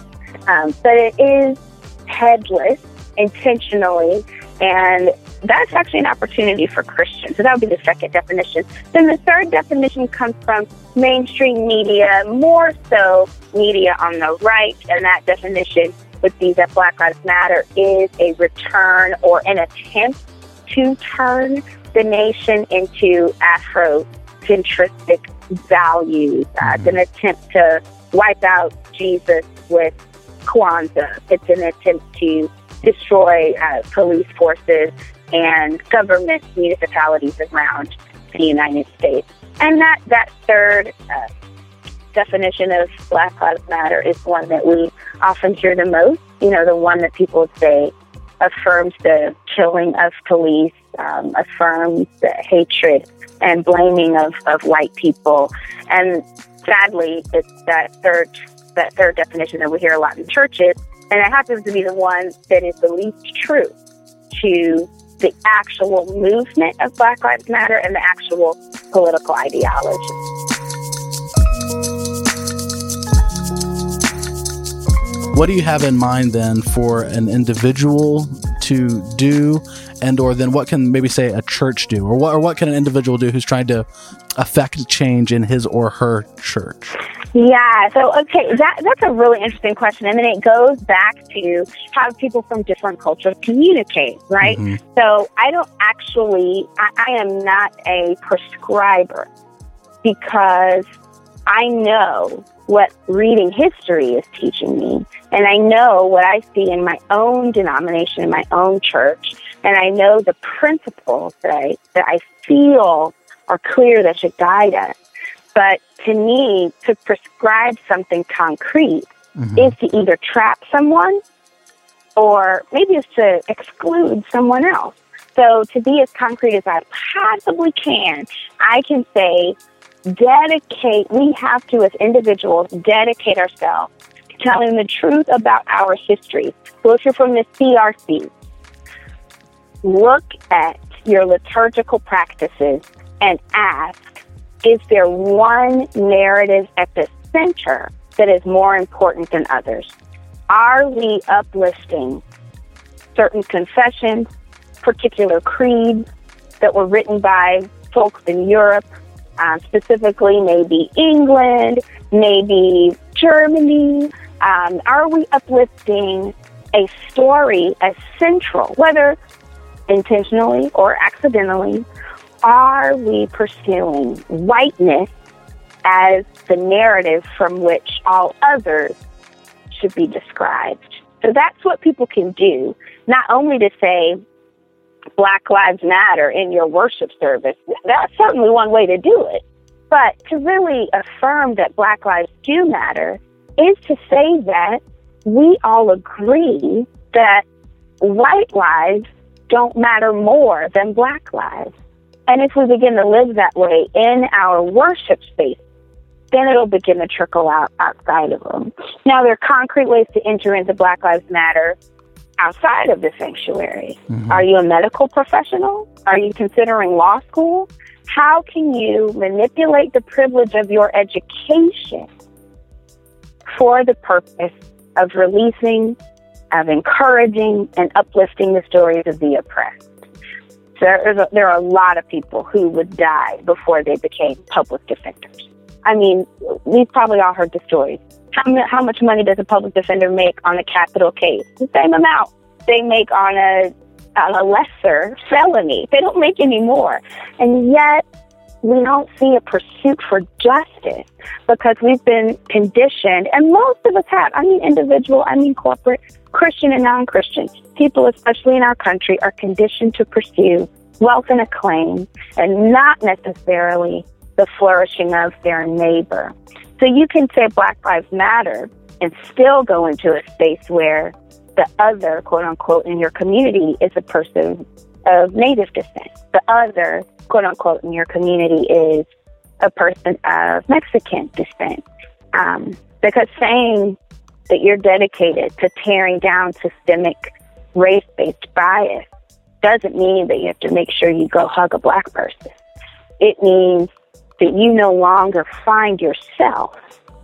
Um, but it is headless intentionally, and that's actually an opportunity for Christians. So that would be the second definition. Then the third definition comes from mainstream media, more so media on the right, and that definition would be that Black Lives Matter is a return or an attempt to turn the nation into Afro-centristic values. Uh, It's an attempt to wipe out Jesus with Kwanzaa. It's an attempt to destroy uh, police forces and government municipalities around the United States. And that, that third uh, definition of Black Lives Matter is one that we often hear the most. You know, the one that people say affirms the killing of police, um, affirms the hatred and blaming of, of white people. And sadly, it's that third that third definition that we hear a lot in churches, and it happens to be the one that is the least true to the actual movement of Black Lives Matter and the actual political ideology. What do you have in mind then for an individual to do, and or then what can maybe say a church do, or what or what can an individual do who's trying to affect change in his or her church? Yeah, so okay, that that's a really interesting question, and then it goes back to how people from different cultures communicate, right? Mhm. So I don't actually, I, I am not a prescriber because I know what reading history is teaching me. And I know what I see in my own denomination, in my own church. And I know the principles that I, that I feel are clear that should guide us. But to me, to prescribe something concrete mm-hmm. is to either trap someone or maybe it's to exclude someone else. So to be as concrete as I possibly can, I can say dedicate, we have to as individuals dedicate ourselves to telling the truth about our history. So if you're from the CRC, look at your liturgical practices and ask, is there one narrative at the center that is more important than others? Are we uplifting certain confessions, particular creeds that were written by folks in Europe, uh, specifically maybe England, maybe Germany? Um, are we uplifting a story as central, whether intentionally or accidentally? Are we pursuing whiteness as the narrative from which all others should be described? So that's what people can do, not only to say Black Lives Matter in your worship service. That's certainly one way to do it. But to really affirm that Black lives do matter is to say that we all agree that white lives don't matter more than black lives. And if we begin to live that way in our worship space, then it'll begin to trickle out outside of them. Now, there are concrete ways to enter into Black Lives Matter outside of the sanctuary. Mm-hmm. Are you a medical professional? Are you considering law school? How can you manipulate the privilege of your education for the purpose of releasing, of encouraging, and uplifting the stories of the oppressed? So there, is a, there are a lot of people who would die before they became public defenders. I mean, we've probably all heard the stories. How, how much money does a public defender make on a capital case? The same amount they make on a on a lesser felony. They don't make any more, and yet we don't see a pursuit for justice because we've been conditioned, and most of us have. I mean, individual. I mean, corporate, Christian and non-Christian people, especially in our country, are conditioned to pursue wealth and acclaim, and not necessarily the flourishing of their neighbor. So you can say Black Lives Matter and still go into a space where the other, quote unquote, in your community is a person of native descent. The other, quote unquote, in your community is a person of Mexican descent. Um, because saying that you're dedicated to tearing down systemic race based bias doesn't mean that you have to make sure you go hug a black person. It means that you no longer find yourself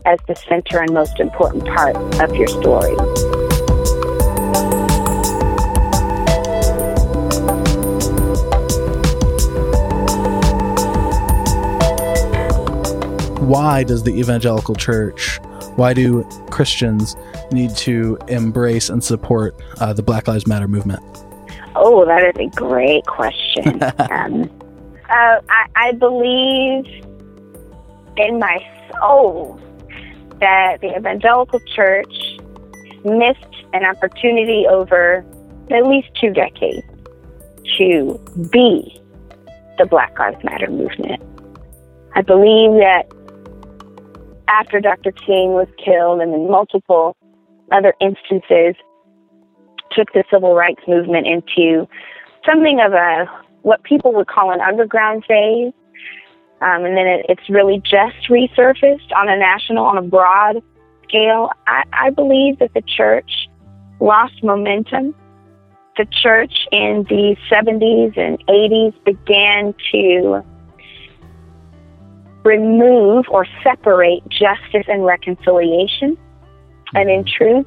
as the center and most important part of your story. Why does the evangelical church, why do Christians need to embrace and support uh, the Black Lives Matter movement? Oh, that is a great question. um, uh, I, I believe in my soul that the evangelical church missed an opportunity over at least two decades to be the Black Lives Matter movement. I believe that after Dr. King was killed and in multiple other instances took the civil rights movement into something of a what people would call an underground phase. Um, and then it, it's really just resurfaced on a national, on a broad scale. I, I believe that the church lost momentum. The church in the 70s and 80s began to remove or separate justice and reconciliation. And in truth,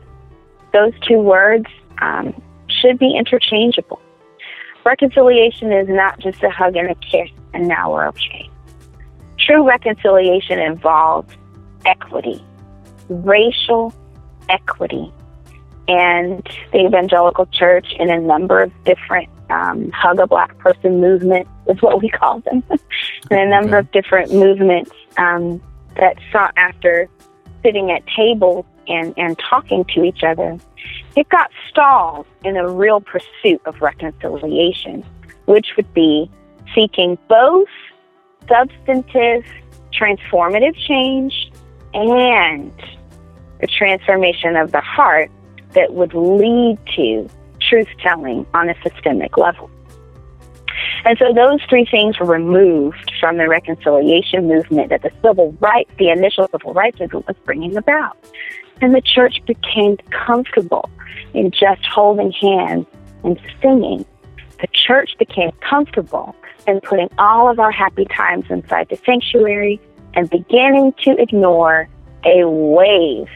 those two words um, should be interchangeable. Reconciliation is not just a hug and a kiss and now we're okay. True reconciliation involves equity, racial equity. And the evangelical church, in a number of different um, hug a black person movement, is what we call them, and a number of different movements um, that sought after sitting at tables and, and talking to each other, it got stalled in a real pursuit of reconciliation, which would be seeking both substantive, transformative change and the transformation of the heart that would lead to truth telling on a systemic level. And so those three things were removed from the reconciliation movement that the civil rights, the initial civil rights movement was bringing about. And the church became comfortable in just holding hands and singing. The church became comfortable in putting all of our happy times inside the sanctuary and beginning to ignore a wave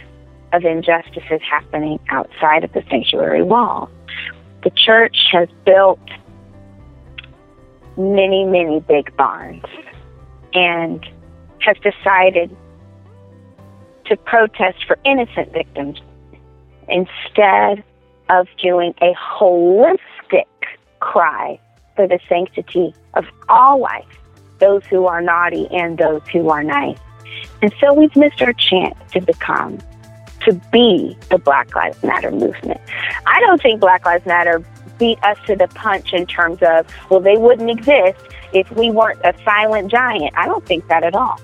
of injustices happening outside of the sanctuary wall. The church has built many, many big barns and has decided to protest for innocent victims instead of doing a holistic cry for the sanctity of all life, those who are naughty and those who are nice. And so we've missed our chance to become, to be the Black Lives Matter movement. I don't think Black Lives Matter beat us to the punch in terms of, well, they wouldn't exist if we weren't a silent giant. I don't think that at all.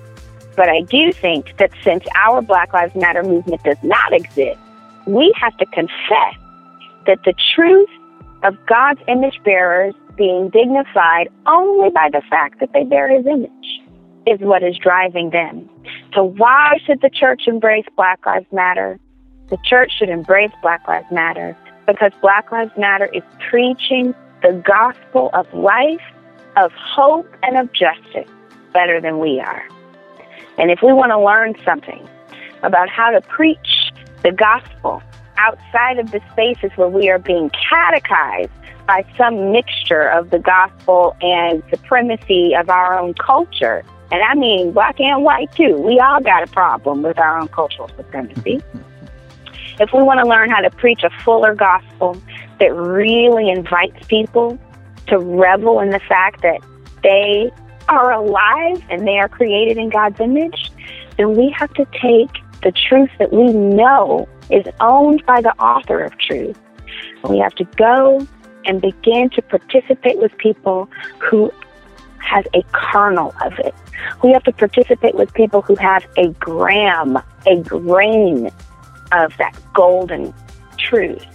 But I do think that since our Black Lives Matter movement does not exist, we have to confess that the truth of God's image bearers being dignified only by the fact that they bear his image is what is driving them. So why should the church embrace Black Lives Matter? The church should embrace Black Lives Matter because Black Lives Matter is preaching the gospel of life, of hope, and of justice better than we are. And if we want to learn something about how to preach the gospel outside of the spaces where we are being catechized by some mixture of the gospel and supremacy of our own culture, and I mean black and white too, we all got a problem with our own cultural supremacy. if we want to learn how to preach a fuller gospel that really invites people to revel in the fact that they are alive and they are created in God's image, then we have to take the truth that we know is owned by the author of truth. We have to go and begin to participate with people who has a kernel of it. We have to participate with people who have a gram, a grain of that golden truth.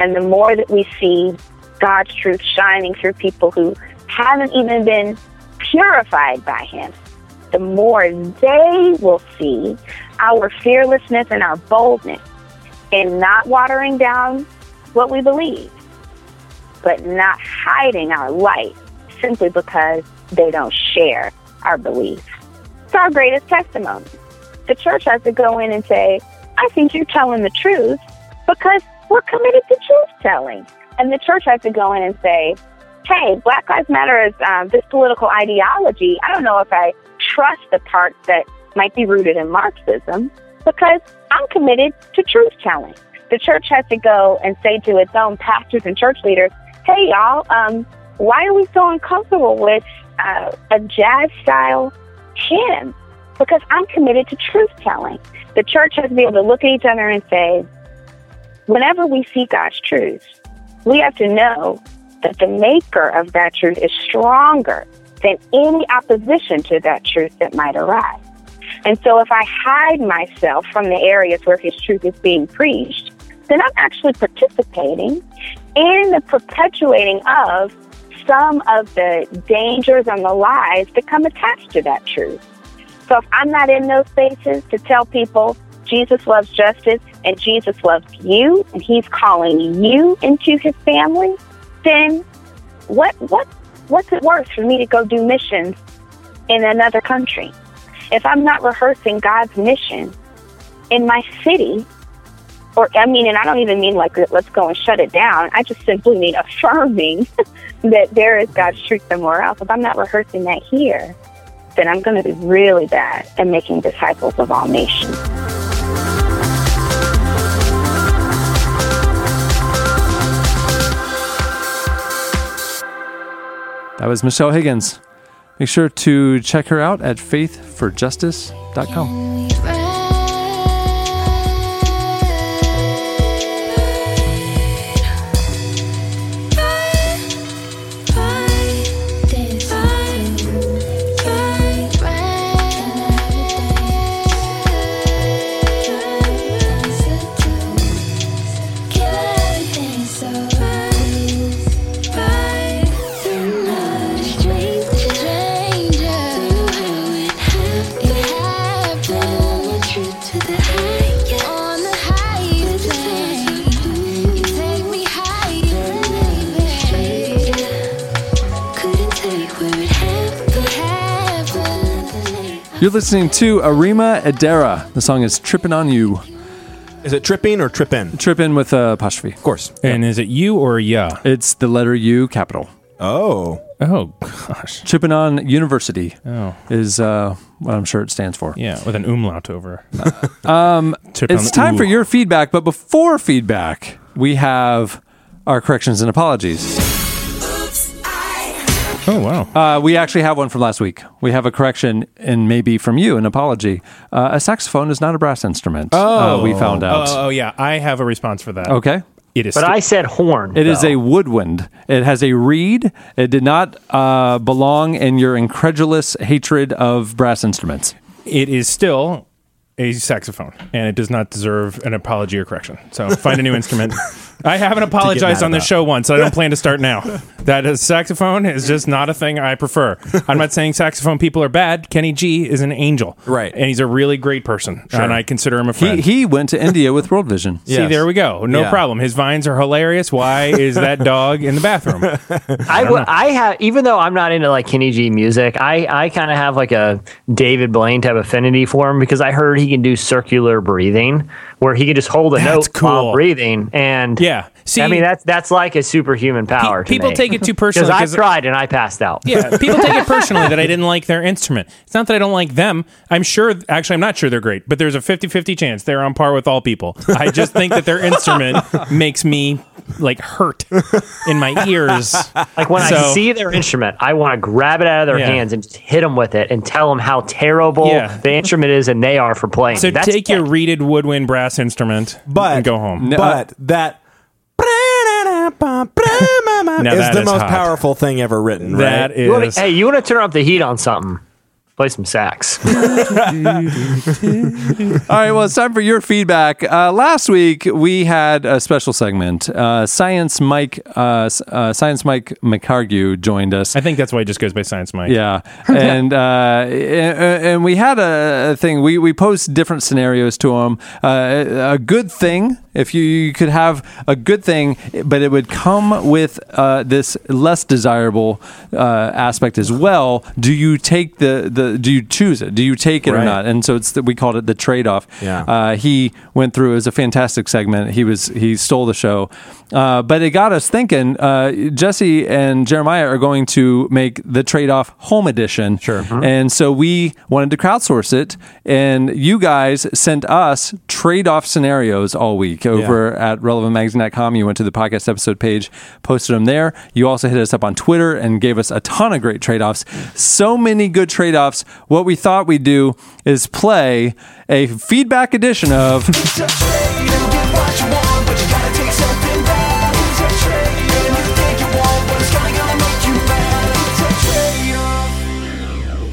And the more that we see God's truth shining through people who haven't even been purified by Him, the more they will see our fearlessness and our boldness in not watering down what we believe, but not hiding our light simply because they don't share our belief. It's our greatest testimony. The church has to go in and say, I think you're telling the truth because we're committed to truth telling. And the church has to go in and say, hey, Black Lives Matter is um, this political ideology. I don't know if I trust the part that might be rooted in Marxism because I'm committed to truth telling. The church has to go and say to its own pastors and church leaders, hey, y'all, um, why are we so uncomfortable with uh, a jazz style hymn? Because I'm committed to truth telling. The church has to be able to look at each other and say, whenever we see God's truth, we have to know that the maker of that truth is stronger than any opposition to that truth that might arise. And so if I hide myself from the areas where his truth is being preached, then I'm actually participating in the perpetuating of some of the dangers and the lies that come attached to that truth. So if I'm not in those spaces to tell people Jesus loves justice and Jesus loves you and he's calling you into his family, then what what what's it worth for me to go do missions in another country? If I'm not rehearsing God's mission in my city, or I mean, and I don't even mean like let's go and shut it down. I just simply mean affirming that there is God's truth somewhere else. If I'm not rehearsing that here, then I'm going to be really bad at making disciples of all nations. That was Michelle Higgins. Make sure to check her out at faithforjustice.com. You're listening to Arima Ederra. The song is Trippin' on You. Is it tripping or trippin'? Trippin' with a apostrophe. Of course. And is it you or ya? It's the letter U, capital. Oh. Oh, gosh. Trippin' on University Oh. is uh, what I'm sure it stands for. Yeah, with an umlaut over. Um, Trippin' it's on time for ooh. your feedback, but before feedback, we have our corrections and apologies. Oh, wow. Uh, we actually have one from last week. We have a correction and maybe from you, an apology. Uh, a saxophone is not a brass instrument. uh, we found out. Oh, oh, yeah. I have a response for that. Okay. It is. But sti- I said horn. It is though. a woodwind. It has a reed. It did not uh, belong in your incredulous hatred of brass instruments. It is still a saxophone, and it does not deserve an apology or correction. So find a new instrument. I haven't apologized on this about. show once. I don't plan to start now. That is, saxophone is just not a thing I prefer. I'm not saying saxophone people are bad. Kenny G is an angel, Right. And he's a really great person, sure. and I consider him a friend. He, he went to India with World Vision. See, there we go. No Yeah. problem. His vines are hilarious. Why is that dog in the bathroom? I, w- I have even though I'm not into like Kenny G music, I, I kind of have like a David Blaine type affinity for him because I heard he can do circular breathing where he can just hold a That's note while breathing and Yeah. See, I mean that's that's like a superhuman power. to people me. take it too personally because 'cause- I've tried and I passed out. Yeah, people take it personally that I didn't like their instrument. It's not that I don't like them. I'm sure, actually, I'm not sure they're great, but there's a 50 50 chance they're on par with all people. I just think that their instrument makes me like hurt in my ears. Like when I see their instrument, I want to grab it out of their Yeah. hands and just hit them with it and tell them how terrible Yeah. the instrument is and they are for playing. So That's take your reeded woodwind brass instrument But and go home. But that Now is the is most hot. powerful thing ever written. That right? You wanna- hey, you want to turn up the heat on something? Play some sax. All right, well, it's time for your feedback. Uh, last week we had a special segment. Uh, Science Mike, uh, uh, Science Mike McHargue joined us. I think that's why he just goes by Science Mike. Yeah, and uh, and, and we had a, a thing. We we posed different scenarios to him. Uh, a good thing, if you, you could have a good thing, but it would come with uh, this less desirable uh, aspect as well. Do you take the the? Do you choose it? Do you take it or not? And so it's the, we called it the trade off. Yeah. Uh, he went through. It was a fantastic segment. He was he stole the show, uh, but it got us thinking. Uh, Jesse and Jeremiah are going to make the trade off home edition. Sure. And so we wanted to crowdsource it, and you guys sent us trade off scenarios all week over at relevantmagazine.com. You went to the podcast episode page, posted them there. You also hit us up on Twitter and gave us a ton of great trade offs. So many good trade offs. What we thought we'd do is play a feedback edition of.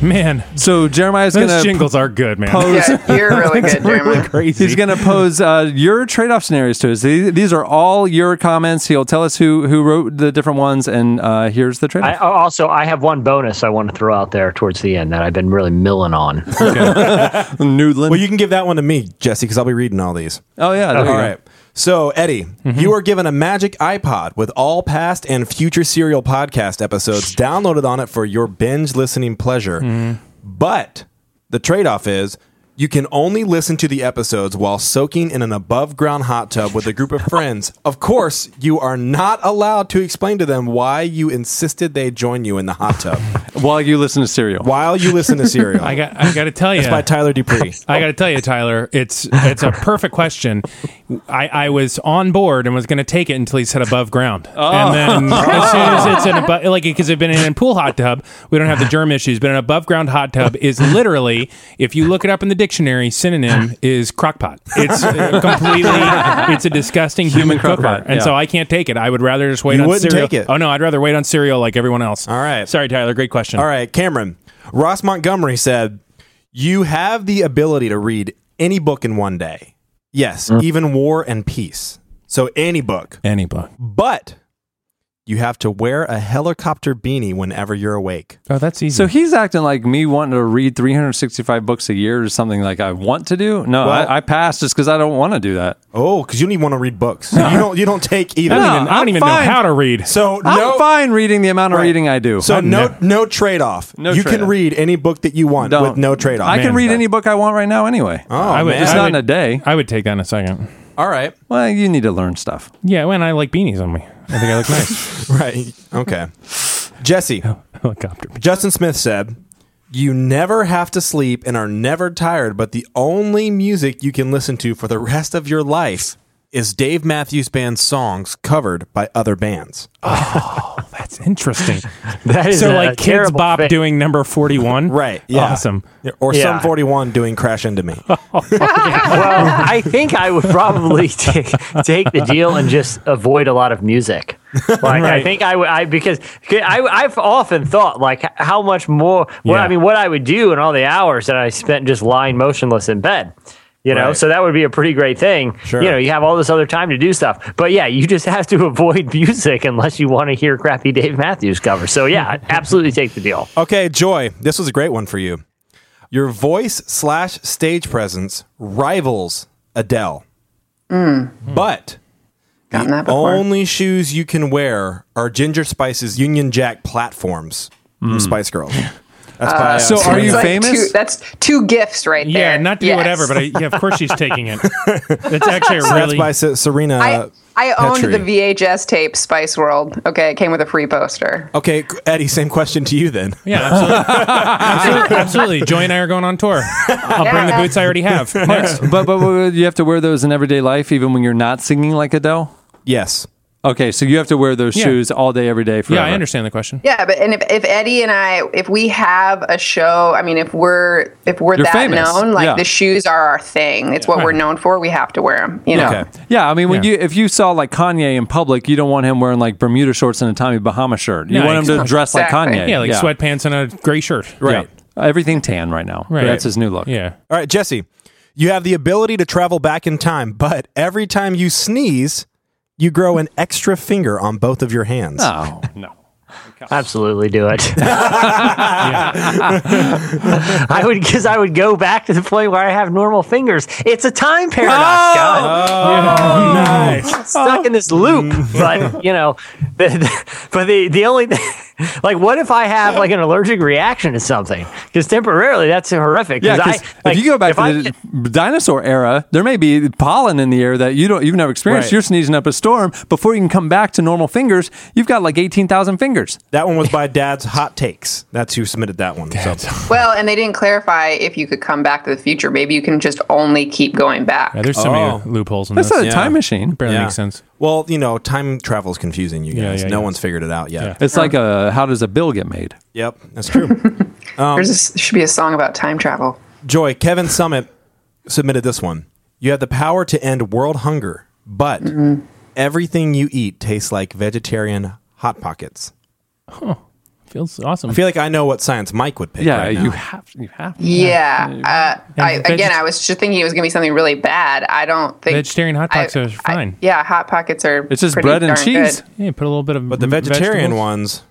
Man, So Jeremiah's those going to jingles are good, man. pose. Yeah, you're really good, It's really Jeremiah. crazy. He's going to pose uh, your trade-off scenarios to us. These, these are all your comments. He'll tell us who who wrote the different ones, and uh, here's the trade-off. also I have one bonus I want to throw out there towards the end that I've been really milling on. Noodling. Well, you can give that one to me, Jesse, because I'll be reading all these. oh yeah. there All you go. right. So, Eddie, mm-hmm. you are given a magic iPod with all past and future serial podcast episodes downloaded on it for your binge listening pleasure. Mm-hmm. But the trade off is you can only listen to the episodes while soaking in an above ground hot tub with a group of friends. Of course, you are not allowed to explain to them why you insisted they join you in the hot tub While you listen to Serial. while you listen to serial. I got, I got to tell you. It's by Tyler Dupree. I got to tell you, Tyler, it's it's a perfect question. I, I was on board and was going to take it until he said above ground, oh. and then as soon as it's an above, like because it's been in a pool hot tub, we don't have the germ issues. But an above ground hot tub is literally, if you look it up in the dictionary, synonym is crockpot. It's uh, completely, it's a disgusting human, Human cooker, crockpot, and yeah. so I can't take it. I would rather just wait You on wouldn't Serial. take it. Oh no, I'd rather wait on Serial like everyone else. All right. sorry, Tyler. Great question. All right, Cameron. Ross Montgomery said, You have the ability to read any book in one day. Yes, even War and Peace. So any book. Any book. But you have to wear a helicopter beanie whenever you're awake. Oh, that's easy. So he's acting like me wanting to read 365 books a year or something like I want to do. No, Well- I, I passed just because I don't want to do that. Oh, because you don't even want to read books. you don't. You don't take either. I don't even- I don't even know how to read. So I'm no. fine reading the amount of reading I do. So I no, never- no trade off. No you can trade-off. read any book that you want with no trade off. I can read any book I want right now anyway. Oh, I would, man. It's I not would- in a day. I would take that in a second. All right. Well, you need to learn stuff. Yeah, when I like beanies on me. I think I look nice. right. Okay. Jesse. Helicopter. Justin Smith said, "You never have to sleep and are never tired, but the only music you can listen to for the rest of your life is Dave Matthews Band songs covered by other bands." Oh, that's interesting. That is so a like Kids terrible Bop thing. doing number 41? Right. Yeah. Awesome. Or Yeah. Sum 41 doing Crash Into Me. Oh, well, I think I would probably take, take the deal and just avoid a lot of music. Like I think I would, I because I, I've often thought like how much more. Well, Yeah. I mean, what I would do in all the hours that I spent just lying motionless in bed. You know, Right. so that would be a pretty great thing. Sure. You know, you have all this other time to do stuff. But yeah, you just have to avoid music unless you want to hear crappy Dave Matthews cover. So yeah, absolutely take the deal. Okay, Joy, this was a great one for you. Your voice slash stage presence rivals Adele, mm. but Gotten the that only shoes you can wear are Ginger Spice's Union Jack platforms from mm. Spice Girls. That's uh, So are you like famous? two- that's two gifts right there. Yeah, not to do whatever, but I, yeah, of course she's taking it. It's actually a That's by Serena. I I owned Petrie. the VHS tape Spice World. Okay, it came with a free poster. Okay, Eddie, same question to you then. Yeah, absolutely. absolutely. absolutely. Joy and I are going on tour. I'll bring the boots I already have. Next. but, but but you have to wear those in everyday life, even when you're not singing like Adele. Yes. Okay, so you have to wear those Yeah. shoes all day, every day. Forever. Yeah, I understand the question. Yeah, but and if, if Eddie and I, if we have a show, I mean, if we're if we're You're that famous. known, like Yeah. the shoes are our thing. It's what we're known for. We have to wear them. You know. Yeah. Yeah, I mean, when Yeah. you if you saw like Kanye in public, you don't want him wearing like Bermuda shorts and a Tommy Bahama shirt. You Yeah, want him to exactly. dress like Kanye. Yeah, like sweatpants and a gray shirt. Right. Everything tan right now. Right. That's his new look. Yeah. All right, Jesse, you have the ability to travel back in time, but every time you sneeze, you grow an extra finger on both of your hands. Oh no. Absolutely do it. I would because I would go back to the point where I have normal fingers. It's a time paradox, guys. Oh, oh nice. Stuck in this loop, but you know, the, the- but the the only thing, like, what if I have like an allergic reaction to something? Because temporarily, that's horrific. Yeah, 'Cause 'cause I, like, if you go back if to I the dinosaur era, there may be pollen in the air that you don't you've never experienced. Right. You're sneezing up a storm before you can come back to normal fingers. You've got like eighteen thousand fingers. That one was by Dad's Hot Takes. That's who submitted that one. So. Well, and they didn't clarify if you could come back to the future. Maybe you can just only keep going back. Yeah, there's so Oh. many loopholes in this. That's this. not a Yeah. time machine. Barely Yeah. makes sense. Well, you know, time travel is confusing, you guys. Yeah, yeah, no yeah. one's figured it out yet. Yeah. It's like a how does a bill get made? Yep, that's true. Um, there's a, there should be a song about time travel. Joy, Kevin Summit submitted this one. You have the power to end world hunger, but mm-hmm. everything you eat tastes like vegetarian Hot Pockets. Feels awesome. I feel like I know what Science Mike would pick. Yeah, right now. you have you have. Yeah. Uh, I, veg- again, I was just thinking it was going to be something really bad. I don't think Vegetarian Hot I- Pockets are I- fine. yeah, hot pockets are. It's just bread and cheese. good. Yeah, put a little bit of But the vegetarian vegetables. ones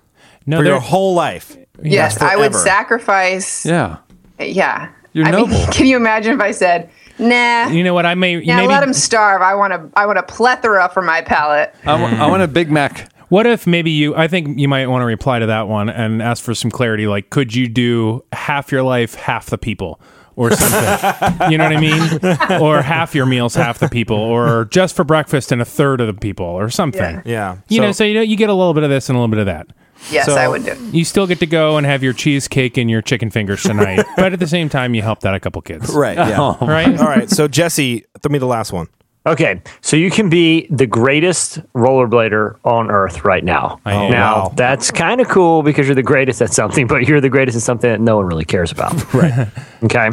No, for your whole life. Yes, Yes, I would sacrifice. Yeah. Yeah. You're I noble. Mean, can you imagine if I said, "Nah"? You know what? I may. Yeah, maybe, let them starve. I want to. I want a plethora for my palate. I wa- I want a Big Mac. What if maybe you? I think you might want to reply to that one and ask for some clarity. Like, could you do half your life, half the people, or something? you know what I mean? Or half your meals, half the people, or just for breakfast and a third of the people, or something. Yeah. You know, so you know, you get a little bit of this and a little bit of that. Yes, So- I would do. You still get to go and have your cheesecake and your chicken fingers tonight, but at the same time, you helped out a couple kids. Right. Yeah. Right? All right. So Jesse, throw me the last one. Okay, so you can be the greatest rollerblader on earth right now. Am. now wow. that's kind of cool because you're the greatest at something, but you're the greatest at something that no one really cares about. right. Okay.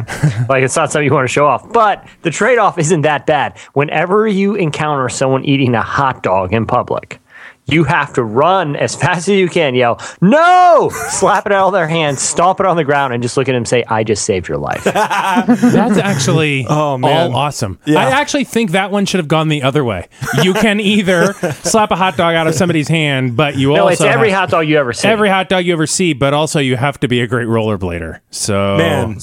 like it's not something you want to show off, but the trade-off isn't that bad. Whenever you encounter someone eating a hot dog in public, you have to run as fast as you can, yell, no, slap it out of their hands, stomp it on the ground, and just look at him and say, I just saved your life. That's actually Oh, man. all awesome. Yeah. I actually think that one should have gone the other way. You can either slap a hot dog out of somebody's hand, but you no, also it's every have- hot dog you ever see. every hot dog you ever see, but also you have to be a great rollerblader. So Man,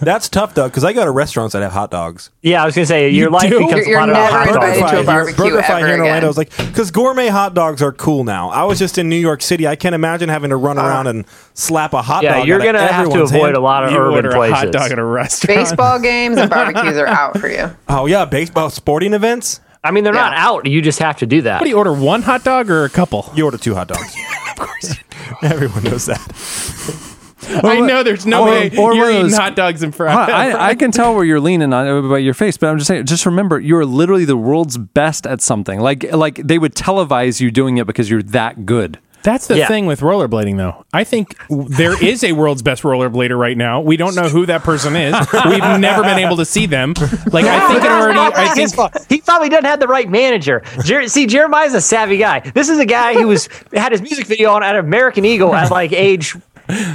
that's tough though because I go to restaurants that have hot dogs. yeah, I was going to say, your life do? becomes You're- a lot you're never hot dog. invited to a Fry here- barbecue Burger Fry ever here in again. Orlando was like because gourmet hot dogs are cool now. I was just in New York City. I can't imagine having to run ah. around and slap a hot Yeah, dog. you're going to have to avoid a lot of you urban order places. a hot dog at a restaurant. Baseball games and barbecues are out for you. Oh yeah, baseball sporting events. I mean, they're not out. You just have to do that. What do you order? One hot dog or a couple? You order two hot dogs. of course, everyone knows that. I know there's no or- way or you're one of eating those- hot dogs in front. I, I can tell where you're leaning on uh, by your face, but I'm just saying. Just remember, you're literally the world's best at something. Like, like they would televise you doing it because you're that good. That's the Yeah. thing with rollerblading, though. I think there is a world's best rollerblader right now. We don't know who that person is. We've never been able to see them. Like I think it already. I think he probably doesn't have the right manager. Jer- See, Jeremiah's a savvy guy. This is a guy who was had his music video on at American Eagle at like age.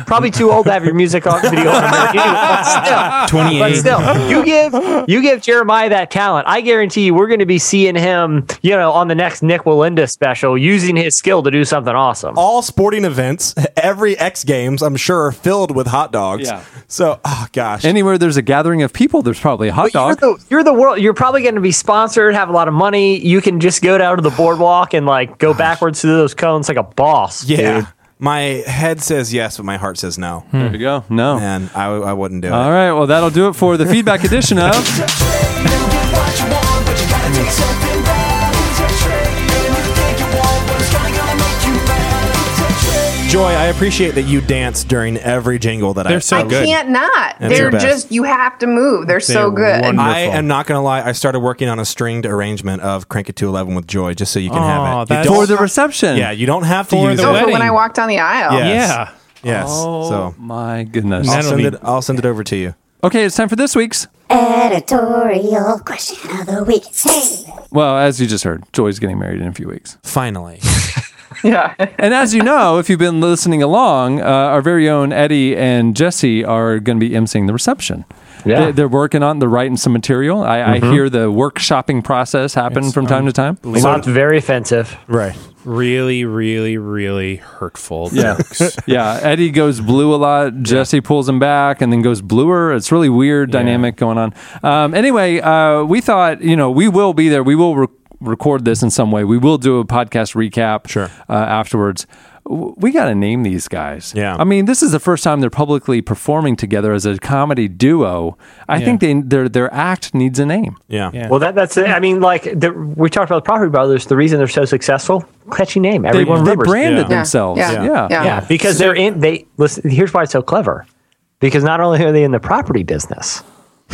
Probably too old to have your music on video on American Eagle. But still, 28. But still, you give you give Jeremiah that talent. I guarantee you, we're going to be seeing him, you know, on the next Nik Wallenda special, using his skill to do something awesome. All sporting events, every X Games, I'm sure, are filled with hot dogs. Yeah. So, oh gosh, Anywhere there's a gathering of people, there's probably a hot But you're the, you're the world. You're probably going to be sponsored, have a lot of money. You can just go down to the boardwalk and like go backwards through those cones like a boss. yeah. dude. My head says yes, but my heart says no. Hmm. There you go. No. And I, I wouldn't do it. All right. Well, that'll do it for the feedback edition of. Joy, I appreciate that you dance during every jingle that I. They're so I good. can't not. That's They're your just you have to move. They're, so They're good. wonderful. I am not going to lie. I started working on a stringed arrangement of "Crank It to 11" with Joy, just so you can Aw, have it. You For the reception. yeah, you don't have to For use the it. No, for wedding. when I walk down the aisle. Yes. Yeah. Yes. Oh, so my goodness. I'll That'll send be- it. I'll send it over to you. Okay, it's time for this week's. Editorial question of the week. Hey. Well, as you just heard, Joy's getting married in a few weeks. Finally, Yeah. And as you know, if you've been listening along, uh, our very own Eddie and Jesse are going to be emceeing the reception. Yeah. They, they're working on, they're writing some material. I, I hear the workshopping process happen from time to time. Sounds very offensive. right? Really, really, really hurtful Yeah. yeah. Eddie goes blue a lot. Jesse pulls him back and then goes bluer. It's really weird dynamic going on. Um, anyway, uh, we thought, you know, we will be there. We will re- record this in some way. We will do a podcast recap Sure. uh, afterwards. We got to name these guys. Yeah. I mean, this is the first time they're publicly performing together as a comedy duo. I think they, their their act needs a name. Yeah. Yeah. Well, that, that's it. I mean, like the, we talked about the Property Brothers. The reason they're so successful, catchy name. Everyone they remembers. branded Yeah. themselves. Yeah. Yeah. Yeah. Yeah. Yeah, because they're in. They listen. Here's why it's so clever. Because not only are they in the property business,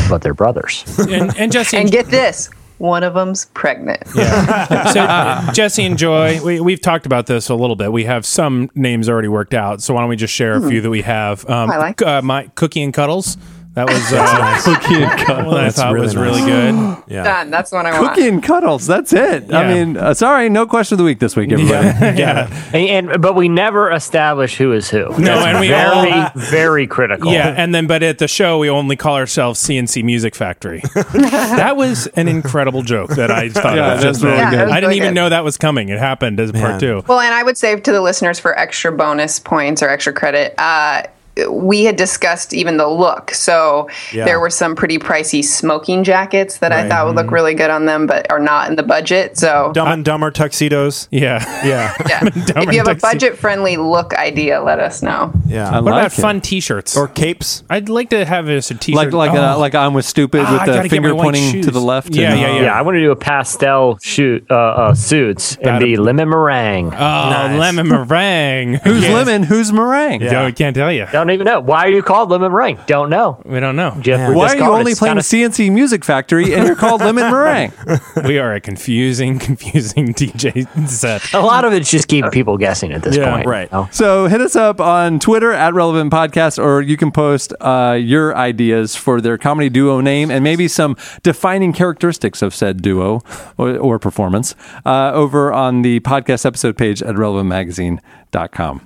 but they're brothers. And, and Jesse And get this, one of them's pregnant. so Jesse and Joy, we, we've talked about this a little bit. We have some names already worked out. So why don't we just share a few that we have? Um, I like. uh, my Cookie and Cuddles. That was uh, Cookie and Cuddles. Well, I That's thought really was nice. really good. Yeah. Done. That's the one I want. Cookie and Cuddles. That's it. I mean, uh, sorry, no question of the week this week, everybody. yeah. and, and but we never establish who is who. No, and we are. very all- very critical. Yeah, and then but at the show we only call ourselves CNC Music Factory. that was an incredible joke that I thought Yeah, of. that's just really. Yeah, good. that was I didn't really even good. know that was coming. It happened as part two. Well, and I would say to the listeners for extra bonus points or extra credit, uh, we had discussed even the look. So Yeah. there were some pretty pricey smoking jackets that I thought would look really good on them, but are not in the budget. So Dumb and Dumber tuxedos. Yeah. Yeah. yeah. If you have a budget friendly look idea, let us know. Yeah. I What like about it. fun T-shirts? or capes. I'd like to have a T-shirt. Like like uh, Oh. like I'm with stupid Ah, with gotta the finger my white pointing to the left. Yeah, and- yeah, yeah. I want to do a pastel shoot uh, uh, suits and be lemon meringue. Oh, lemon meringue. Who's Yes. lemon? Who's meringue? Joe, I can't tell you. No, don't even know. Why are you called Lemon Meringue? Don't know. We don't know. Jeff, Why are you only playing CNC Music Factory and you're called Lemon Meringue? we are a confusing, confusing DJ set. A lot of it's just keeping people guessing at this point. Right. So hit us up on Twitter at Relevant Podcast, or you can post uh, your ideas for their comedy duo name and maybe some defining characteristics of said duo or, or performance uh, over on the podcast episode page at relevantmagazine.com.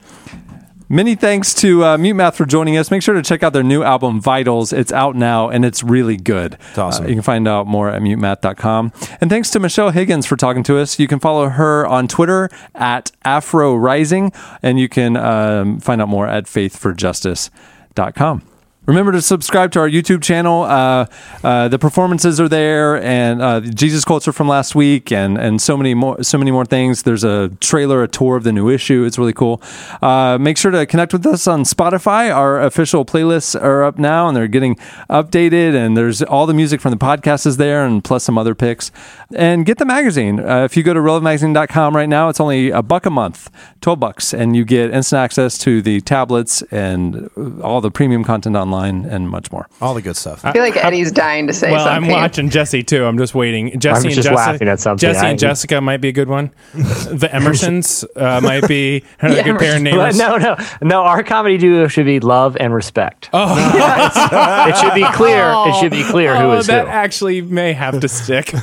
Many thanks to uh, MUTEMATH for joining us. Make sure to check out their new album, Vitals. It's out now and it's really good. It's awesome. you can find out more at mutemath.com. And thanks to Michelle Higgins for talking to us. You can follow her on Twitter at Afro Rising, and you can um, find out more at faithforjustice.com. Remember to subscribe to our YouTube channel. Uh, uh, the performances are there, and uh, Jesus culture from last week, and and so many more, so many more things. There's a trailer, a tour of the new issue. It's really cool. Uh, make sure to connect with us on Spotify. Our official playlists are up now, and they're getting updated. And there's all the music from the podcast is there, and plus some other picks. And get the magazine. Uh, if you go to relevantmagazine.com right now, it's only a buck a month, twelve bucks, and you get instant access to the tablets and all the premium content online and much more. All the good stuff. I feel like Eddie's dying to say well, something. I'm watching Jesse too. I'm just waiting. Jesse I'm and just Jessica, laughing at something. Jesse I- and Jessica might be a good one. the Emersons uh, might be another Yeah, good pair of But names. no, no, no. Our comedy duo should be love and respect. Oh, it should be clear. It should be clear who oh, is that who. actually may have to stick.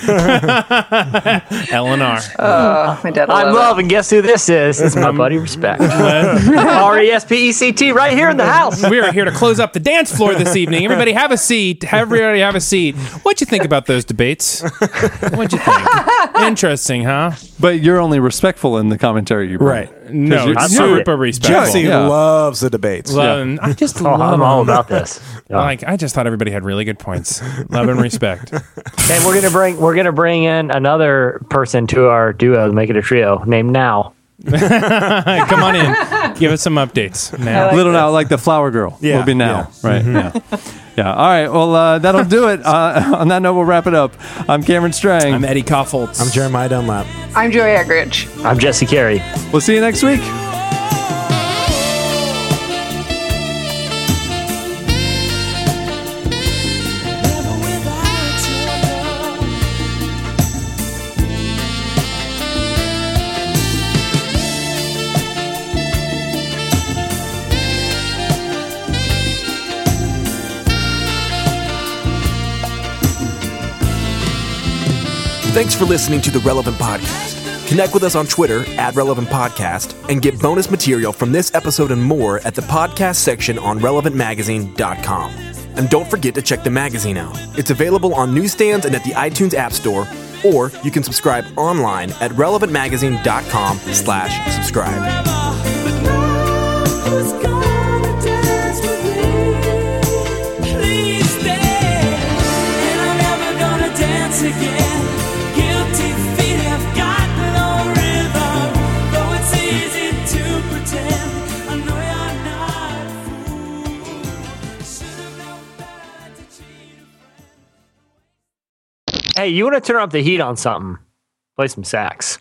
Eleanor. Oh, my dad. I'm love love, and guess who this is? It's my buddy Respect. R E S P E C T, right here in the house. we are here to close up the dance floor this evening. Everybody have a seat. Everybody have a seat. What'd you think about those debates? What'd you think? Interesting, huh? But you're only respectful in the commentary you bring. Right. No, you're- super respectful. Jesse Yeah. loves the debates. Love and- I just Oh, love I'm all them. about this. Yeah. Like I just thought everybody had really good points. Love and respect. And we're gonna bring we're gonna bring in another person to our duo to make it a trio named Now. Come on in. Give us some updates now. Little now, like the flower girl. Yeah, will be now. yeah. Right. Yeah. Yeah. All right. Well, uh, that'll do it. Uh, on that note, we'll wrap it up. I'm Cameron Strang. I'm Eddie Kaufholz. I'm Jeremiah Dunlap. I'm Joy Eggerichs. I'm Jesse Carey. We'll see you next week. Thanks for listening to the Relevant Podcast. Connect with us on Twitter at Relevant Podcast and get bonus material from this episode and more at the podcast section on relevantmagazine.com. And don't forget to check the magazine out. It's available on newsstands and at the iTunes App Store, or you can subscribe online at relevantmagazine.com slash subscribe. Hey, you want to turn up the heat on something? Play some sax.